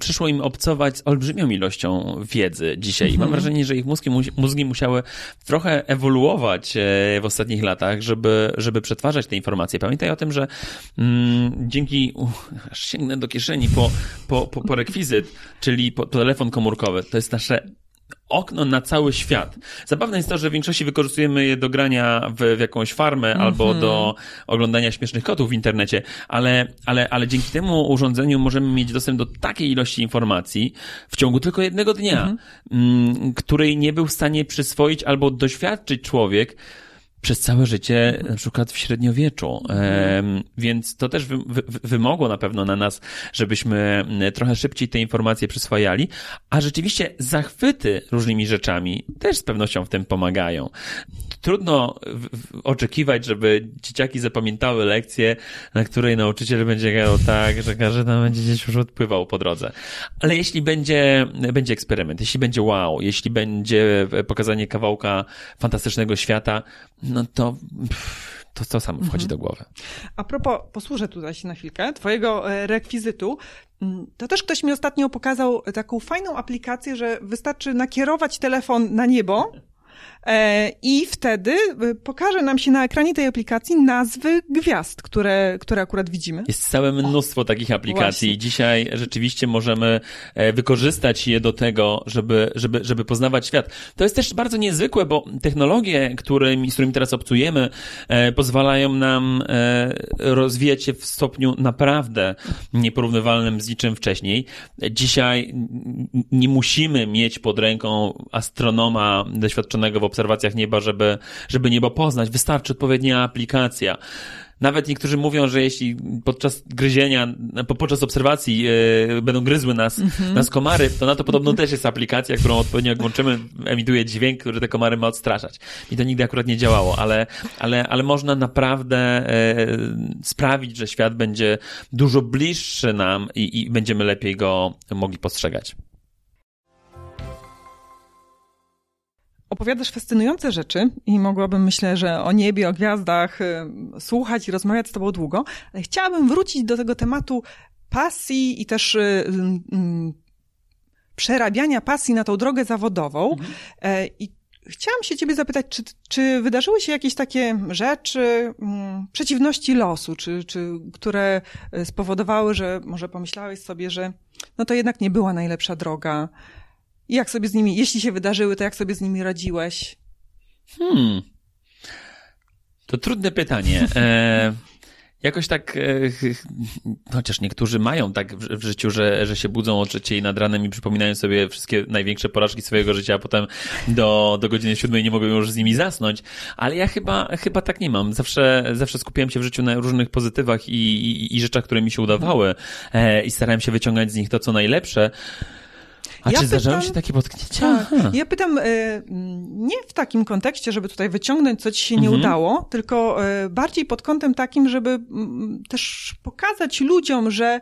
przyszło im obcować z olbrzymią ilością wiedzy dzisiaj. I mam mhm. wrażenie, że ich mózgi, mózgi musiały trochę ewoluować e, w ostatnich latach, żeby, żeby przetwarzać te informacje. Pamiętaj o tym, że mm, dzięki, aż sięgnę do kieszeni po, po, po, po rekwizyt, czyli po, po telefon komórkowy, to jest nasze okno na cały świat. Zabawne jest to, że w większości wykorzystujemy je do grania w, w jakąś farmę mm -hmm. albo do oglądania śmiesznych kotów w internecie, ale, ale, ale dzięki temu urządzeniu możemy mieć dostęp do takiej ilości informacji w ciągu tylko jednego dnia, mm -hmm. której nie był w stanie przyswoić albo doświadczyć człowiek, przez całe życie, na przykład w średniowieczu. Więc to też wy, wy, wymogło na pewno na nas, żebyśmy trochę szybciej te informacje przyswajali, a rzeczywiście zachwyty różnymi rzeczami też z pewnością w tym pomagają. Trudno oczekiwać, żeby dzieciaki zapamiętały lekcję, na której nauczyciel będzie gadał tak, że każdy tam będzie gdzieś już odpływał po drodze. Ale jeśli będzie, będzie eksperyment, jeśli będzie wow, jeśli będzie pokazanie kawałka fantastycznego świata, no to to, to samo wchodzi mhm. do głowy. A propos, posłużę tutaj się na chwilkę, twojego e, rekwizytu. Mm, to też ktoś mi ostatnio pokazał taką fajną aplikację, że wystarczy nakierować telefon na niebo I wtedy e, pokaże nam się na ekranie tej aplikacji nazwy gwiazd, które, które akurat widzimy. Jest całe mnóstwo o, takich aplikacji. Właśnie. Dzisiaj rzeczywiście możemy e, wykorzystać je do tego, żeby, żeby, żeby poznawać świat. To jest też bardzo niezwykłe, bo technologie, którymi, z którymi teraz obcujemy, pozwalają nam rozwijać się w stopniu naprawdę nieporównywalnym z niczym wcześniej. Dzisiaj nie musimy mieć pod ręką astronoma doświadczonego w obserwacjach nieba, żeby, żeby niebo poznać. Wystarczy odpowiednia aplikacja. nawet niektórzy mówią, że jeśli podczas gryzienia, podczas obserwacji e, będą gryzły nas, mm-hmm. nas komary, to na to podobno też jest aplikacja, którą odpowiednio jak włączymy, emituje dźwięk, który te komary ma odstraszać. I to nigdy akurat nie działało, ale, ale, ale można naprawdę e, sprawić, że świat będzie dużo bliższy nam i, i będziemy lepiej go mogli postrzegać. Opowiadasz fascynujące rzeczy i mogłabym, myślę, że o niebie, o gwiazdach y, słuchać i rozmawiać z tobą długo, ale chciałabym wrócić do tego tematu pasji i też y, y, przerabiania pasji na tą drogę zawodową. Mhm. E, I chciałam się ciebie zapytać, czy, czy wydarzyły się jakieś takie rzeczy, mm, przeciwności losu, czy, czy, które spowodowały, że może pomyślałeś sobie, że no to jednak nie była najlepsza droga, i jak sobie z nimi, jeśli się wydarzyły, to jak sobie z nimi radziłeś? Hmm. To trudne pytanie. E, jakoś tak, e, chociaż niektórzy mają tak w, w, życiu, że, że się budzą o trzeciej nad ranem i przypominają sobie wszystkie największe porażki swojego życia, a potem do, do godziny siódmej nie mogą już z nimi zasnąć. Ale ja chyba, chyba tak nie mam. Zawsze, zawsze skupiałem się w życiu na różnych pozytywach i, i, i rzeczach, które mi się udawały e, i starałem się wyciągać z nich to, co najlepsze. A ja czy pytam, zdarzały się takie potknięcia? Tak. Ja pytam y, nie w takim kontekście, żeby tutaj wyciągnąć, co ci się nie mhm. udało, tylko y, bardziej pod kątem takim, żeby y, też pokazać ludziom, że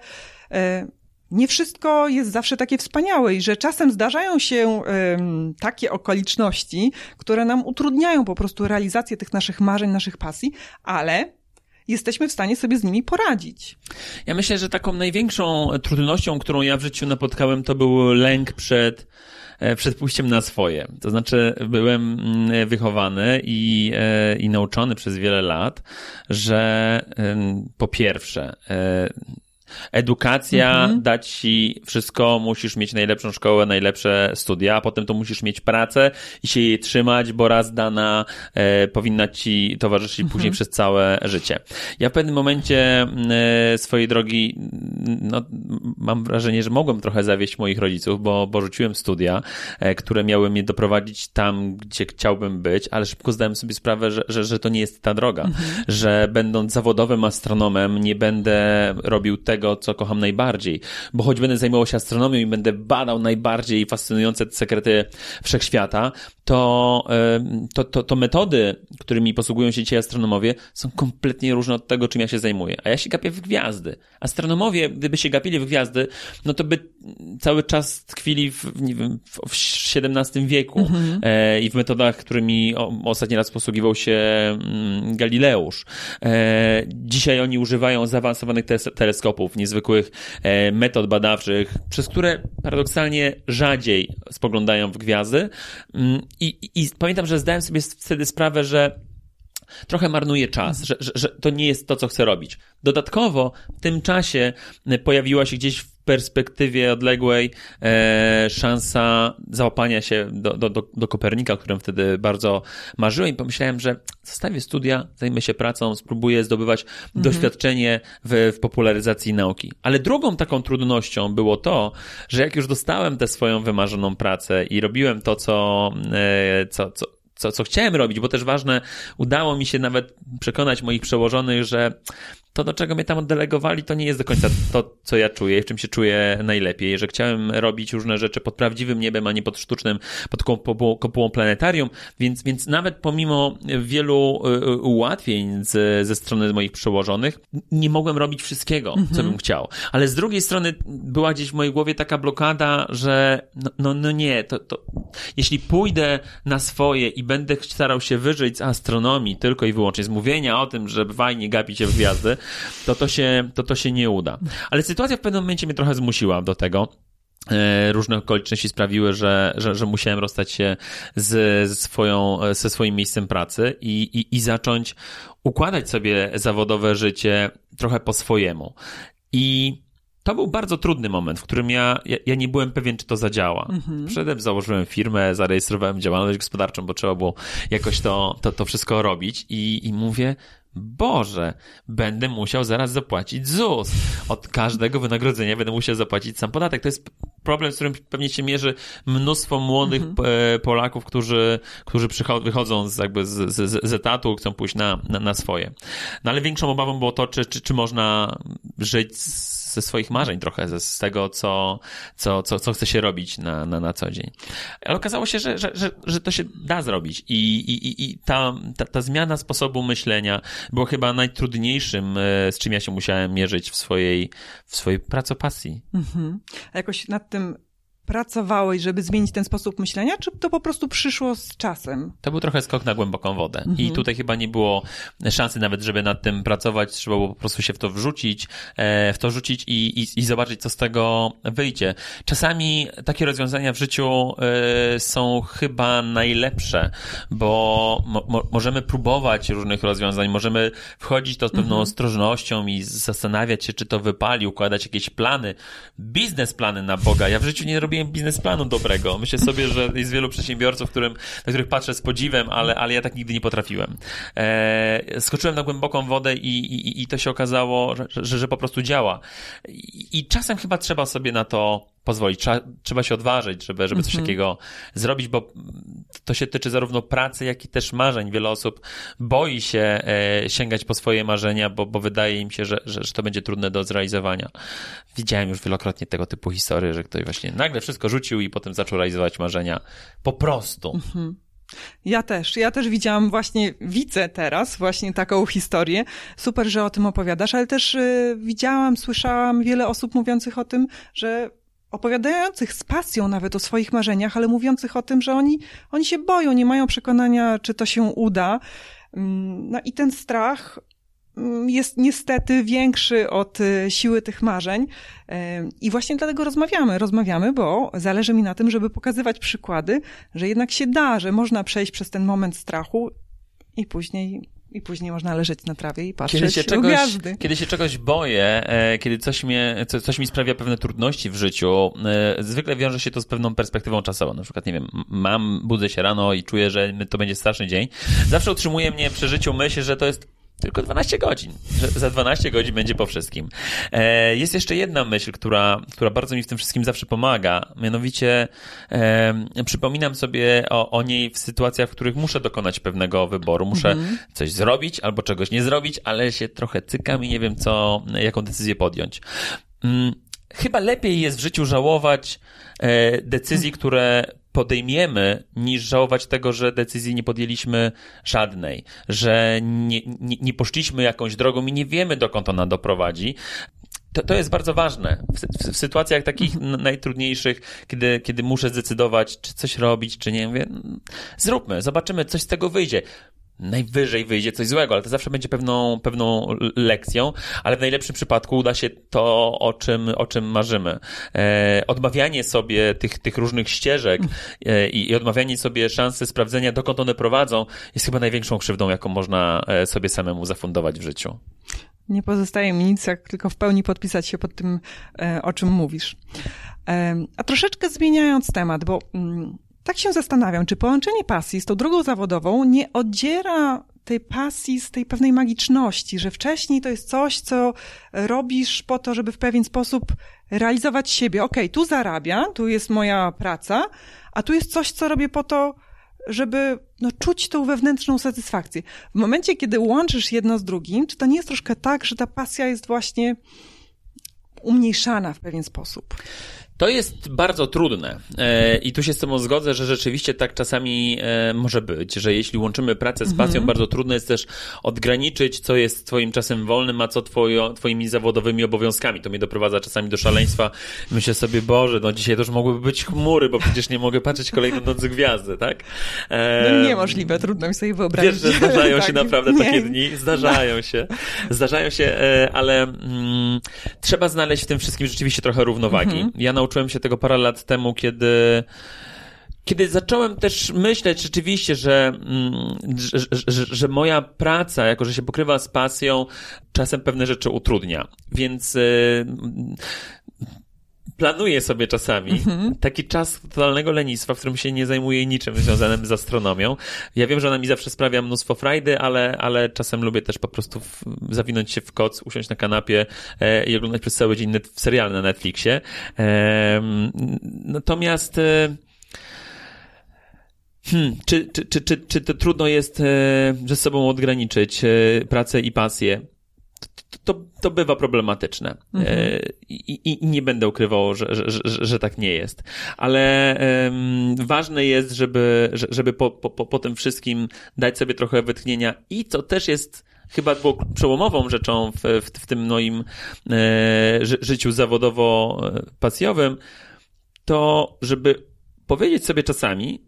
e, nie wszystko jest zawsze takie wspaniałe i że czasem zdarzają się takie okoliczności, które nam utrudniają po prostu realizację tych naszych marzeń, naszych pasji, ale jesteśmy w stanie sobie z nimi poradzić. Ja myślę, że taką największą trudnością, którą ja w życiu napotkałem, to był lęk przed e, przed pójściem na swoje. To znaczy, byłem mm, wychowany i, e, i nauczony przez wiele lat, że po pierwsze, e, Edukacja mhm. da ci wszystko, musisz mieć najlepszą szkołę, najlepsze studia, a potem to musisz mieć pracę i się jej trzymać, bo raz dana e, powinna ci towarzyszyć mhm. później przez całe życie. Ja w pewnym momencie e, swojej drogi, no, mam wrażenie, że mogłem trochę zawieść moich rodziców, bo, bo rzuciłem studia, e, które miały mnie doprowadzić tam, gdzie chciałbym być, ale szybko zdałem sobie sprawę, że, że, że to nie jest ta droga, mhm. że będąc zawodowym astronomem nie będę robił tego, tego, co kocham najbardziej. Bo choć będę zajmował się astronomią i będę badał najbardziej fascynujące sekrety wszechświata, to, to, to, to metody, którymi posługują się dzisiaj astronomowie, są kompletnie różne od tego, czym ja się zajmuję. A ja się gapię w gwiazdy. Astronomowie, gdyby się gapili w gwiazdy, no to by cały czas tkwili w, nie wiem, w XVII wieku mhm. e, i w metodach, którymi ostatni raz posługiwał się mm, Galileusz. E, dzisiaj oni używają zaawansowanych teleskopów, niezwykłych e, metod badawczych, przez które paradoksalnie rzadziej spoglądają w gwiazdy mm, i, i pamiętam, że zdałem sobie wtedy sprawę, że trochę marnuje czas, że, że, że, to nie jest to, co chcę robić. Dodatkowo w tym czasie pojawiła się gdzieś w perspektywie odległej e, szansa załapania się do, do, do, do Kopernika, o którym wtedy bardzo marzyłem i pomyślałem, że zostawię studia, zajmę się pracą, spróbuję zdobywać mhm. doświadczenie w, w popularyzacji nauki. Ale drugą taką trudnością było to, że jak już dostałem tę swoją wymarzoną pracę i robiłem to, co, e, co, co co, co chciałem robić, bo też ważne, udało mi się nawet przekonać moich przełożonych, że to, do czego mnie tam oddelegowali, to nie jest do końca to, co ja czuję, w czym się czuję najlepiej, że chciałem robić różne rzeczy pod prawdziwym niebem, a nie pod sztucznym, pod kopułą, planetarium, więc, więc nawet pomimo wielu y, y, ułatwień z, ze strony moich przełożonych, nie mogłem robić wszystkiego, mhm. co bym chciał. Ale z drugiej strony była gdzieś w mojej głowie taka blokada, że no, no, no nie, to, to jeśli pójdę na swoje i będę starał się wyżyć z astronomii tylko i wyłącznie, z mówienia o tym, że fajnie gapić się w gwiazdy, to to się, to to się nie uda. Ale sytuacja w pewnym momencie mnie trochę zmusiła do tego e, różne okoliczności sprawiły, że, że, że musiałem rozstać się z, swoją, ze swoim miejscem pracy i, i, i zacząć układać sobie zawodowe życie trochę po swojemu. I to był bardzo trudny moment, w którym ja, ja, ja nie byłem pewien, czy to zadziała. Mhm. Przedem założyłem firmę, zarejestrowałem działalność gospodarczą, bo trzeba było jakoś to, to, to wszystko robić i, i mówię, Boże, będę musiał zaraz zapłacić ZUS. Od każdego wynagrodzenia będę musiał zapłacić sam podatek. To jest problem, z którym pewnie się mierzy mnóstwo młodych mhm. Polaków, którzy, którzy wychodzą z, jakby z, z, z etatu, chcą pójść na, na, na swoje. No ale większą obawą było to, czy, czy, czy można żyć ze swoich marzeń trochę, ze, z tego, co, co, co, co chce się robić na, na, na co dzień. Ale okazało się, że, że, że, że to się da zrobić i, i, i ta, ta, ta zmiana sposobu myślenia była chyba najtrudniejszym, e, z czym ja się musiałem mierzyć w swojej, w swojej pracopasji. Mhm. A jakoś nad tym pracowałeś, żeby zmienić ten sposób myślenia, czy to po prostu przyszło z czasem? To był trochę skok na głęboką wodę. Mhm. I tutaj chyba nie było szansy nawet, żeby nad tym pracować. Trzeba było po prostu się w to wrzucić, e, w to rzucić i, i, i zobaczyć, co z tego wyjdzie. Czasami takie rozwiązania w życiu e, są chyba najlepsze, bo mo, możemy próbować różnych rozwiązań, możemy wchodzić to z pewną mhm. ostrożnością i zastanawiać się, czy to wypali, układać jakieś plany, biznesplany na Boga. Ja w życiu nie robię zrobiłem biznesplanu dobrego. Myślę sobie, że jest wielu przedsiębiorców, którym, na których patrzę z podziwem, ale, ale ja tak nigdy nie potrafiłem. E, skoczyłem na głęboką wodę i, i, i to się okazało, że, że, że po prostu działa. I, I czasem chyba trzeba sobie na to pozwolić. Trzeba, trzeba się odważyć, żeby, żeby coś mm -hmm. takiego zrobić, bo to się tyczy zarówno pracy, jak i też marzeń. Wiele osób boi się e, sięgać po swoje marzenia, bo, bo wydaje im się, że, że, że, to będzie trudne do zrealizowania. Widziałem już wielokrotnie tego typu historie, że ktoś właśnie nagle wszystko rzucił i potem zaczął realizować marzenia. Po prostu. -hmm. Ja też. Ja też widziałam właśnie, widzę teraz właśnie taką historię. Super, że o tym opowiadasz, ale też y, widziałam, słyszałam wiele osób mówiących o tym, że opowiadających z pasją nawet o swoich marzeniach, ale mówiących o tym, że oni, oni się boją, nie mają przekonania, czy to się uda. Mm, no i ten strach mm, jest niestety większy od y, siły tych marzeń. I właśnie dlatego rozmawiamy. Rozmawiamy, bo zależy mi na tym, żeby pokazywać przykłady, że jednak się da, że można przejść przez ten moment strachu i później i później można leżeć na trawie i patrzeć kiedy się czegoś, gwiazdy. Kiedy się czegoś boję, e, kiedy coś, mnie, coś mi sprawia pewne trudności w życiu, e, zwykle wiąże się to z pewną perspektywą czasową. Na przykład, nie wiem, mam, budzę się rano i czuję, że to będzie straszny dzień. Zawsze utrzymuje mnie przy życiu myśl, że to jest tylko 12 godzin. Za 12 godzin będzie po wszystkim. E, jest jeszcze jedna myśl, która, która bardzo mi w tym wszystkim zawsze pomaga. Mianowicie przypominam sobie o, o niej w sytuacjach, w których muszę dokonać pewnego wyboru. Muszę mhm. coś zrobić albo czegoś nie zrobić, ale się trochę cykam i nie wiem, co, jaką decyzję podjąć. Mm, chyba lepiej jest w życiu żałować e, decyzji, które podejmiemy, niż żałować tego, że decyzji nie podjęliśmy żadnej, że nie, nie, nie poszliśmy jakąś drogą i nie wiemy, dokąd ona doprowadzi. To, to jest bardzo ważne. W, w, sytuacjach takich mhm. najtrudniejszych, kiedy, kiedy muszę zdecydować, czy coś robić, czy nie, mówię, mm, zróbmy, zobaczymy, coś z tego wyjdzie najwyżej wyjdzie coś złego, ale to zawsze będzie pewną, pewną lekcją, ale w najlepszym przypadku uda się to, o czym, o czym marzymy. E, odmawianie sobie tych, tych różnych ścieżek e, i, i odmawianie sobie szansy sprawdzenia, dokąd one prowadzą, jest chyba największą krzywdą, jaką można e, sobie samemu zafundować w życiu. Nie pozostaje mi nic, jak tylko w pełni podpisać się pod tym, e, o czym mówisz. E, a troszeczkę zmieniając temat, bo mm, tak się zastanawiam, czy połączenie pasji z tą drugą zawodową nie oddziera tej pasji z tej pewnej magiczności, że wcześniej to jest coś, co robisz po to, żeby w pewien sposób realizować siebie. Okej, okay, tu zarabiam, tu jest moja praca, a tu jest coś, co robię po to, żeby no, czuć tą wewnętrzną satysfakcję. W momencie, kiedy łączysz jedno z drugim, czy to nie jest troszkę tak, że ta pasja jest właśnie umniejszana w pewien sposób? To jest bardzo trudne e, i tu się z tobą zgodzę, że rzeczywiście tak czasami e, może być, że jeśli łączymy pracę z pasją, mhm. bardzo trudno jest też odgraniczyć, co jest twoim czasem wolnym, a co twojo, twoimi zawodowymi obowiązkami. To mnie doprowadza czasami do szaleństwa. Myślę sobie, Boże, no dzisiaj już mogłyby być chmury, bo przecież nie mogę patrzeć kolejną noc gwiazdy, tak? E, no niemożliwe, trudno mi sobie wyobrazić. Wiesz, że zdarzają tak, się naprawdę nie. takie dni, zdarzają się, zdarzają się, e, ale mm, trzeba znaleźć w tym wszystkim rzeczywiście trochę równowagi. Mhm. Ja nauczyłem się tego parę lat temu, kiedy kiedy zacząłem też myśleć rzeczywiście, że, mm, że, że, że, moja praca, jako że się pokrywa z pasją, czasem pewne rzeczy utrudnia. Więc y, planuję sobie czasami mhm. taki czas totalnego lenistwa, w którym się nie zajmuję niczym związanym z astronomią. Ja wiem, że ona mi zawsze sprawia mnóstwo frajdy, ale, ale czasem lubię też po prostu w, zawinąć się w koc, usiąść na kanapie e, i oglądać przez cały dzień net, serial na Netflixie. E, natomiast e, Hmm, czy, czy, czy, czy, czy to trudno jest e, ze sobą odgraniczyć e, pracę i pasję? To, to bywa problematyczne. Mhm. E, I, I, nie będę ukrywał, że, że, że, że tak nie jest. Ale um, ważne jest, żeby, żeby po, po, po tym wszystkim dać sobie trochę wytchnienia i co też jest chyba było przełomową rzeczą w, w, w tym moim e, życiu zawodowo-pasjowym, to żeby powiedzieć sobie czasami,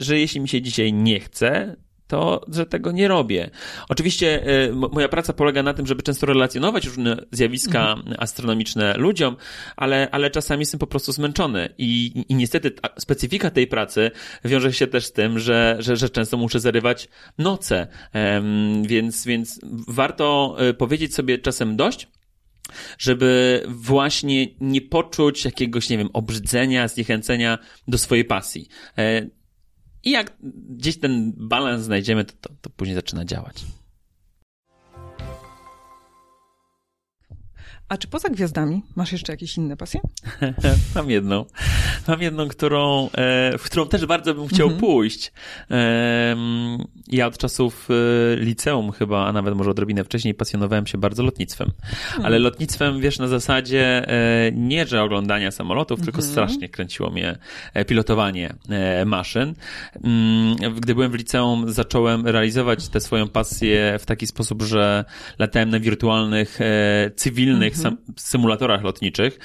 że jeśli mi się dzisiaj nie chce, to, że tego nie robię. Oczywiście y, moja praca polega na tym, żeby często relacjonować różne zjawiska mhm. astronomiczne ludziom, ale, ale czasami jestem po prostu zmęczony i, i niestety specyfika tej pracy wiąże się też z tym, że, że, że często muszę zarywać noce, więc, więc warto y, powiedzieć sobie czasem dość, żeby właśnie nie poczuć jakiegoś, nie wiem, obrzydzenia, zniechęcenia do swojej pasji. I jak gdzieś ten balans znajdziemy, to, to, to później zaczyna działać. A czy poza gwiazdami masz jeszcze jakieś inne pasje? Mam jedną. Mam jedną, którą, e, w którą też bardzo bym chciał mhm. pójść. Ja od czasów e, liceum chyba, a nawet może odrobinę wcześniej, pasjonowałem się bardzo lotnictwem. Mhm. Ale lotnictwem, wiesz, na zasadzie e, nie, że oglądania samolotów, tylko mhm. strasznie kręciło mnie pilotowanie maszyn. Mm, gdy byłem w liceum, zacząłem realizować tę swoją pasję w taki sposób, że latałem na wirtualnych, cywilnych mhm. symulatorach lotniczych.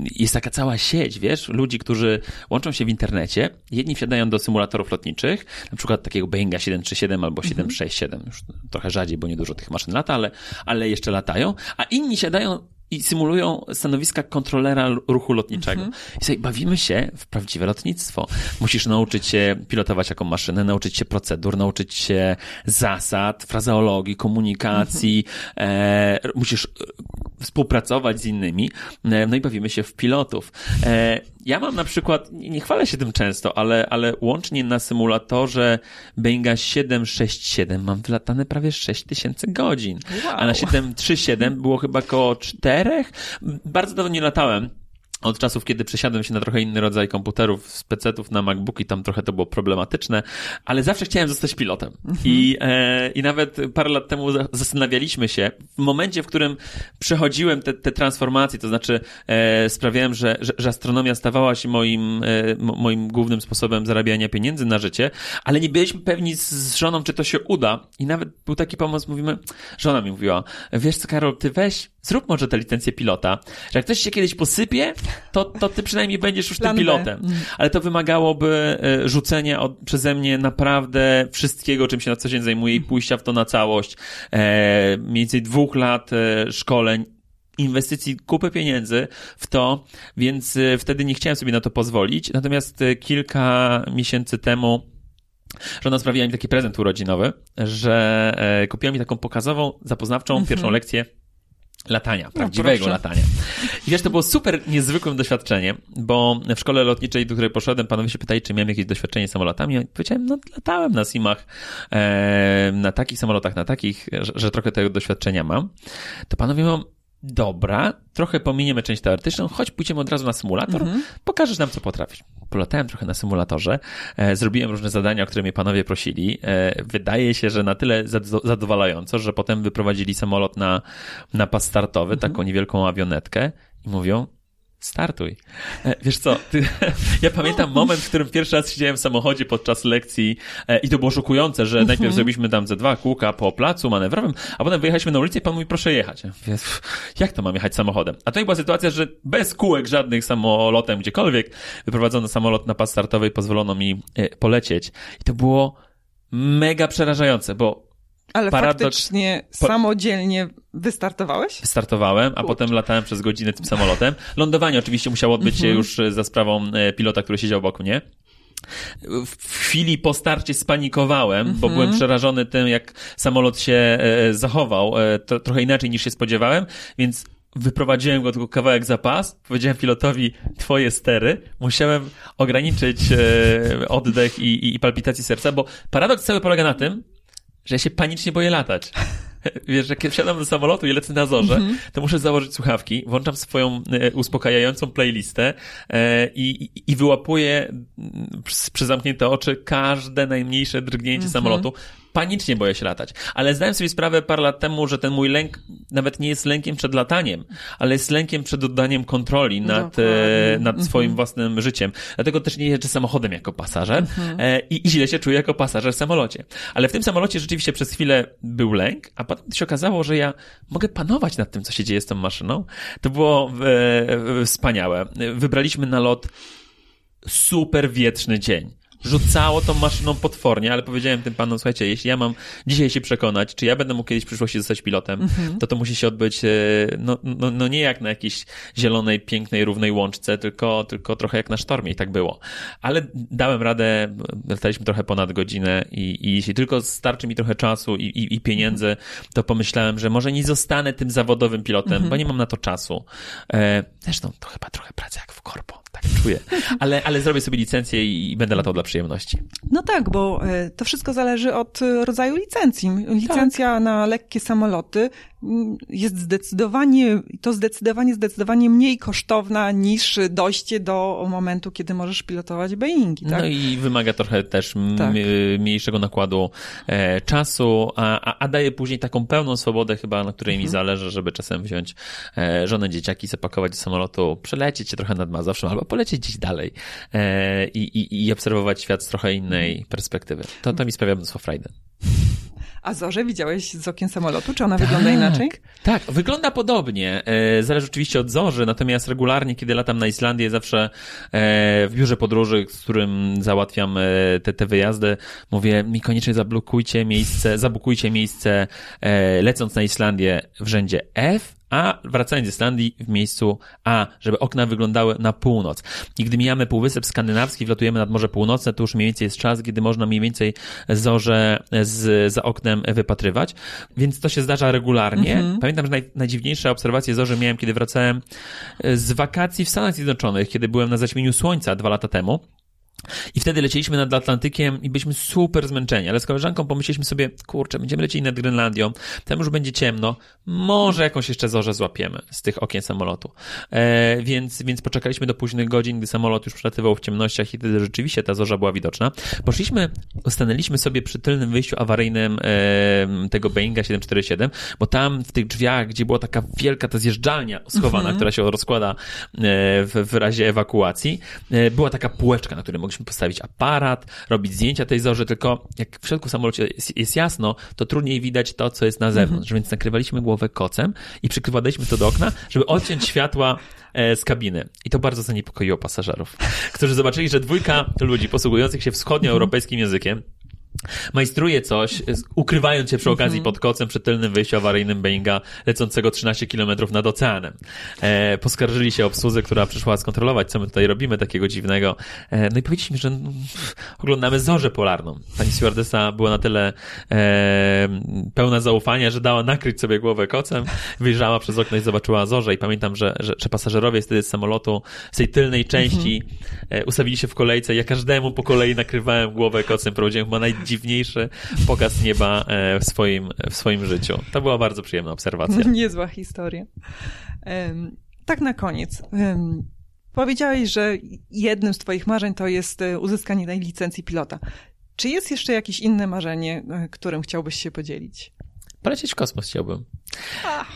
Jest taka cała sieć, wiesz, ludzi, którzy łączą się w internecie. Jedni wsiadają do symulatorów lotniczych, na przykład takiego Boeinga 737 albo 767, mhm. już trochę rzadziej, bo niedużo tych maszyn lata, ale, ale jeszcze latają, a inni siadają i symulują stanowiska kontrolera ruchu lotniczego. Mhm. I sobie bawimy się w prawdziwe lotnictwo. Musisz nauczyć się pilotować jaką maszynę, nauczyć się procedur, nauczyć się zasad, frazeologii, komunikacji, mhm. e, musisz współpracować z innymi, e, no i bawimy się w pilotów. E, ja mam na przykład, nie chwalę się tym często, ale, ale łącznie na symulatorze Boeinga 767 mam wylatane prawie 6000 godzin, wow. a na 737 było chyba około 4. Bardzo dawno nie latałem od czasów, kiedy przesiadłem się na trochę inny rodzaj komputerów, z PC-ów na MacBooki, tam trochę to było problematyczne, ale zawsze chciałem zostać pilotem. Mhm. I, e, I nawet parę lat temu zastanawialiśmy się, w momencie, w którym przechodziłem te, te transformacje, to znaczy e, sprawiałem, że, że, że, astronomia stawała się moim, e, moim głównym sposobem zarabiania pieniędzy na życie, ale nie byliśmy pewni z, z żoną, czy to się uda. I nawet był taki pomysł, mówimy, żona mi mówiła, wiesz co Karol, ty weź zrób może tę licencję pilota, że jak ktoś się kiedyś posypie, to, to ty przynajmniej będziesz już Plan tym pilotem. B. Mhm. Ale to wymagałoby e, rzucenia od, przeze mnie naprawdę wszystkiego, czym się na co dzień zajmuję i pójścia w to na całość. E, mniej więcej dwóch lat e, szkoleń, inwestycji, kupy pieniędzy w to, więc e, wtedy nie chciałem sobie na to pozwolić. Natomiast kilka miesięcy temu Żona sprawiła mi taki prezent urodzinowy, że kupiła mi taką pokazową, zapoznawczą mm -hmm. pierwszą lekcję latania, no, prawdziwego no, latania. I wiesz, to było super niezwykłym doświadczeniem, bo w szkole lotniczej, do której poszedłem, panowie się pytali, czy miałem jakieś doświadczenie samolotami. I powiedziałem, no latałem na simach, e, na takich samolotach, na takich, że, że trochę tego doświadczenia mam. To panowie mówią, dobra, trochę pominiemy część teoretyczną, choć pójdziemy od razu na symulator, mhm. pokażesz nam, co potrafisz. Polatałem trochę na symulatorze, e, zrobiłem różne zadania, o które mnie panowie prosili. E, wydaje się, że na tyle zadowalająco, że potem wyprowadzili samolot na, na pas startowy, mhm. taką niewielką awionetkę i mówią, startuj. E, wiesz co, ty, ja pamiętam moment, w którym pierwszy raz siedziałem w samochodzie podczas lekcji e, i to było szokujące, że najpierw mhm. zrobiliśmy tam ze dwa kółka po placu manewrowym, a potem wyjechaliśmy na ulicę i pan mówi, proszę jechać. Jak to mam jechać samochodem? A to była sytuacja, że bez kółek żadnych samolotem gdziekolwiek wyprowadzono samolot na pas startowy i pozwolono mi e, polecieć. I to było mega przerażające, bo ale Paradoks... faktycznie samodzielnie wystartowałeś? Wystartowałem, a potem latałem przez godzinę tym samolotem. Lądowanie oczywiście musiało odbyć się mhm. już e, za sprawą e, pilota, który siedział wokół mnie. W chwili po starcie spanikowałem, bo byłem mhm. przerażony tym, jak samolot się e, zachował. To, trochę inaczej niż się spodziewałem, więc wyprowadziłem go tylko kawałek za pas, powiedziałem pilotowi twoje stery, musiałem ograniczyć e, oddech i, i, i palpitację serca, bo paradoks cały polega na tym, że ja się panicznie boję latać. Wiesz, jak wsiadam do samolotu i lecę na zorze, mm -hmm. to muszę założyć słuchawki, włączam swoją e, uspokajającą playlistę e, i, i wyłapuję przez zamknięte oczy każde najmniejsze drgnięcie mm -hmm. samolotu panicznie boję się latać. Ale zdałem sobie sprawę parę lat temu, że ten mój lęk nawet nie jest lękiem przed lataniem, ale jest lękiem przed oddaniem kontroli nad, e, nad swoim mhm. własnym życiem. Dlatego też nie jeżdżę samochodem jako pasażer mhm. e, i, i źle się czuję jako pasażer w samolocie. Ale w tym samolocie rzeczywiście przez chwilę był lęk, a potem się okazało, że ja mogę panować nad tym, co się dzieje z tą maszyną. To było e, wspaniałe. Wybraliśmy na lot super wietrzny dzień rzucało tą maszyną potwornie, ale powiedziałem tym panom, słuchajcie, jeśli ja mam dzisiaj się przekonać, czy ja będę mógł kiedyś w przyszłości zostać pilotem, mm-hmm. to to musi się odbyć, e, no, no, no nie jak na jakiejś zielonej, pięknej, równej łączce, tylko, tylko trochę jak na sztormie i tak było. Ale dałem radę, lataliśmy trochę ponad godzinę i, i jeśli tylko starczy mi trochę czasu i, i, i pieniędzy, to pomyślałem, że może nie zostanę tym zawodowym pilotem, bo nie mam na to czasu. E, zresztą to chyba trochę praca jak w korpo tak czuję. Ale, ale zrobię sobie licencję i będę latał dla przyjemności. No tak, bo e, to wszystko zależy od rodzaju licencji. Licencja tak. na lekkie samoloty jest zdecydowanie, to zdecydowanie, zdecydowanie mniej kosztowna niż dojście do momentu, kiedy możesz pilotować Boeingi. Tak? No i wymaga trochę też tak. mniejszego nakładu e, czasu, a, a, a, daje później taką pełną swobodę chyba, na której mhm. mi zależy, żeby czasem wziąć e, żonę, dzieciaki, zapakować do samolotu, przelecieć się trochę nad Mazowszem albo polecieć gdzieś dalej e, i, i, obserwować świat z trochę innej perspektywy. To, to mi sprawia mnóstwo frajdy. A zorzę widziałeś z okien samolotu? Czy ona tak, wygląda inaczej? Tak, wygląda podobnie. E, zależy oczywiście od zorzy, natomiast regularnie, kiedy latam na Islandię, zawsze e, w biurze podróży, z którym załatwiam e, te, te wyjazdy, mówię, mi koniecznie zablokujcie miejsce, zabukujcie miejsce lecąc na Islandię w rzędzie F, a wracając z Islandii w miejscu A, żeby okna wyglądały na północ. I gdy mijamy Półwysep Skandynawski, wlatujemy nad Morze Północne, to już mniej więcej jest czas, kiedy można mniej więcej zorze z, za oknem wypatrywać. Więc to się zdarza regularnie. Mhm. Pamiętam, że naj, najdziwniejsze obserwacje zorzy miałem, kiedy wracałem z wakacji w Stanach Zjednoczonych, kiedy byłem na zaćmieniu słońca dwa lata temu. I wtedy lecieliśmy nad Atlantykiem i byliśmy super zmęczeni, ale z koleżanką pomyśleliśmy sobie, kurczę, będziemy lecieli nad Grenlandią, tam już będzie ciemno, może jakąś jeszcze zorzę złapiemy z tych okien samolotu. E, więc, więc poczekaliśmy do późnych godzin, gdy samolot już przelatywał w ciemnościach i wtedy rzeczywiście ta zorza była widoczna. Poszliśmy, stanęliśmy sobie przy tylnym wyjściu awaryjnym e, tego Boeinga 747, bo tam w tych drzwiach, gdzie była taka wielka ta zjeżdżalnia schowana, mm -hmm. która się rozkłada e, w, w razie ewakuacji, e, była taka półeczka, na której mogliśmy postawić aparat, robić zdjęcia tej zorzy, tylko jak w środku samolocie jest, jest jasno, to trudniej widać to, co jest na zewnątrz, mm -hmm. więc nakrywaliśmy głowę kocem i przykrywaliśmy to do okna, żeby odciąć światła e, z kabiny. I to bardzo zaniepokoiło pasażerów, którzy zobaczyli, że dwójka ludzi posługujących się wschodnioeuropejskim językiem majstruje coś, ukrywając się przy okazji -hmm. pod kocem przy tylnym wyjściu awaryjnym Boeinga lecącego 13 km nad oceanem. E, poskarżyli się obsłudze, która przyszła skontrolować, co my tutaj robimy takiego dziwnego. E, no i powiedzieliśmy, że mm, oglądamy zorzę polarną. Pani stewardessa była na tyle e, pełna zaufania, że dała nakryć sobie głowę kocem, wyjrzała przez okno i zobaczyła zorzę i pamiętam, że, że, że pasażerowie wtedy z samolotu, z tej tylnej części mm -hmm. ustawili się w kolejce. Ja każdemu po kolei nakrywałem głowę kocem, prowadziłem chyba naj najdziwniejszy pokaz nieba e, w swoim, w swoim życiu. To była bardzo przyjemna obserwacja. Niezła historia. Tak na koniec. Powiedziałeś, że jednym z Twoich marzeń to jest e, uzyskanie tej licencji pilota. Czy jest jeszcze jakieś inne marzenie, e, którym chciałbyś się podzielić? Polecieć w kosmos chciałbym.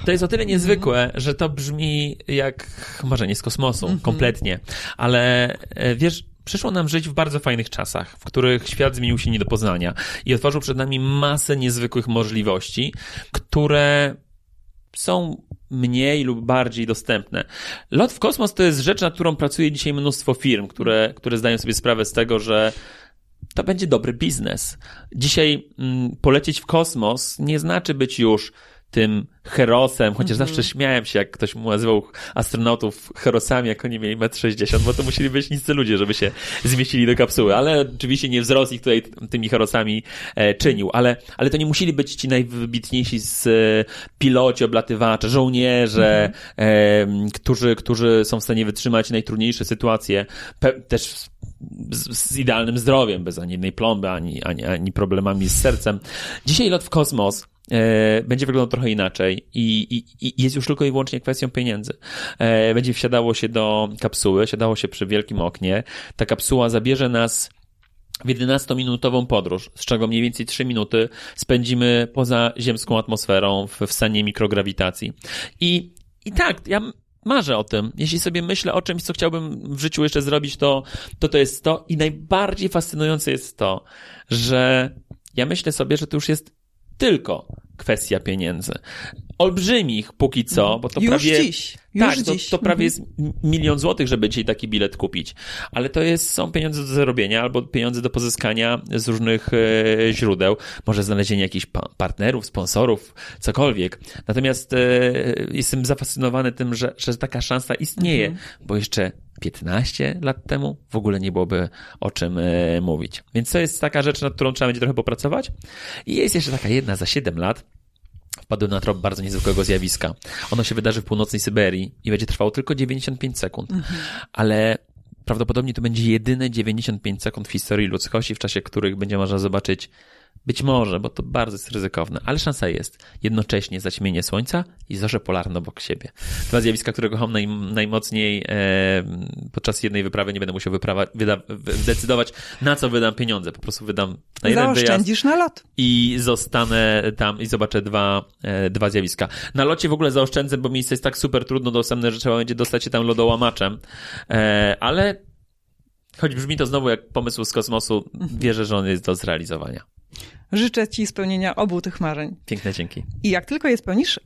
To jest o tyle niezwykłe, że to brzmi jak marzenie z kosmosu, -hmm. kompletnie. Ale wiesz, Przyszło nam żyć w bardzo fajnych czasach, w których świat zmienił się nie do poznania i otworzył przed nami masę niezwykłych możliwości, które są mniej lub bardziej dostępne. Lot w kosmos to jest rzecz, nad którą pracuje dzisiaj mnóstwo firm, które, które zdają sobie sprawę z tego, że to będzie dobry biznes. Dzisiaj mm, polecieć w kosmos nie znaczy być już tym herosem, chociaż mm -hmm. zawsze śmiałem się, jak ktoś mu nazywał astronautów herosami, jak oni mieli 1,60 m, bo to musieli być niscy ludzie, żeby się zmieścili do kapsuły, ale oczywiście nie wzrost ich tutaj tymi herosami e, czynił, ale, ale to nie musieli być ci najwybitniejsi z e, piloci, oblatywacze, żołnierze, mm -hmm. e, którzy, którzy są w stanie wytrzymać najtrudniejsze sytuacje, Pe też z, z, idealnym zdrowiem, bez ani jednej plomby, ani, ani, ani problemami z sercem. Dzisiaj lot w kosmos będzie wyglądał trochę inaczej i, i, i, jest już tylko i wyłącznie kwestią pieniędzy. E, będzie wsiadało się do kapsuły, siadało się przy wielkim oknie. Ta kapsuła zabierze nas w 11-minutową podróż, z czego mniej więcej 3 minuty spędzimy poza ziemską atmosferą w, w stanie mikrograwitacji. I, i tak, ja marzę o tym. Jeśli sobie myślę o czymś, co chciałbym w życiu jeszcze zrobić, to to, to jest to. I najbardziej fascynujące jest to, że ja myślę sobie, że to już jest tylko kwestia pieniędzy. Olbrzymich póki co, bo to już prawie. Dziś. Już tak, dziś. To, to prawie jest milion złotych, żeby dzisiaj taki bilet kupić. Ale to jest, są pieniądze do zarobienia albo pieniądze do pozyskania z różnych e, źródeł. Może znalezienie jakichś pa partnerów, sponsorów, cokolwiek. Natomiast e, jestem zafascynowany tym, że, że taka szansa istnieje, mhm. bo jeszcze 15 lat temu w ogóle nie byłoby o czym e, mówić. Więc to jest taka rzecz, nad którą trzeba będzie trochę popracować. I jest jeszcze taka jedna za 7 lat. Wpadłem na trop bardzo niezwykłego zjawiska. Ono się wydarzy w północnej Syberii i będzie trwało tylko 95 sekund. Mhm. Ale prawdopodobnie to będzie jedyne 95 sekund w historii ludzkości, w czasie których będzie można zobaczyć być może, bo to bardzo jest ryzykowne, ale szansa jest. Jednocześnie zaćmienie słońca i zorze polarne obok siebie. Dwa zjawiska, które kocham naj, najmocniej e, podczas jednej wyprawy. Nie będę musiał wyprawa, wyda, zdecydować, na co wydam pieniądze. Po prostu wydam na jeden Zaoszczędzisz na lot. I zostanę tam i zobaczę dwa, e, dwa zjawiska. Na locie w ogóle zaoszczędzę, bo miejsce jest tak super trudno dostępne, że trzeba będzie dostać się tam lodołamaczem. E, ale choć brzmi to znowu jak pomysł z kosmosu, wierzę, że on jest do zrealizowania. Życzę Ci spełnienia obu tych marzeń. Piękne dzięki. I jak tylko je spełnisz,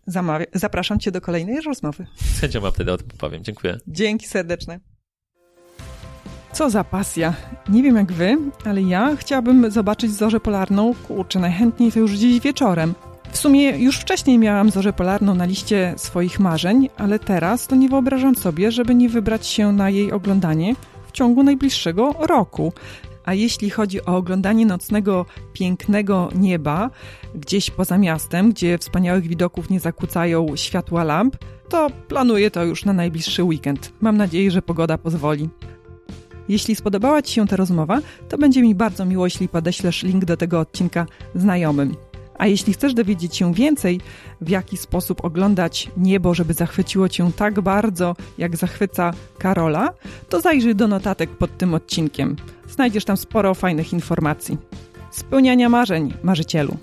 zapraszam Cię do kolejnej rozmowy. Z chęcią Wam wtedy o tym powiem. Dziękuję. Dzięki serdeczne. Co za pasja. Nie wiem jak wy, ale ja chciałabym zobaczyć zorzę polarną, kurczę, najchętniej to już dziś wieczorem. W sumie już wcześniej miałam zorzę polarną na liście swoich marzeń, ale teraz to nie wyobrażam sobie, żeby nie wybrać się na jej oglądanie w ciągu najbliższego roku. A jeśli chodzi o oglądanie nocnego, pięknego nieba gdzieś poza miastem, gdzie wspaniałych widoków nie zakłócają światła lamp, to planuję to już na najbliższy weekend. Mam nadzieję, że pogoda pozwoli. Jeśli spodobała Ci się ta rozmowa, to będzie mi bardzo miło, jeśli podeślesz link do tego odcinka znajomym. A jeśli chcesz dowiedzieć się więcej, w jaki sposób oglądać niebo, żeby zachwyciło cię tak bardzo, jak zachwyca Karola, to zajrzyj do notatek pod tym odcinkiem. Znajdziesz tam sporo fajnych informacji. Spełniania marzeń, marzycielu.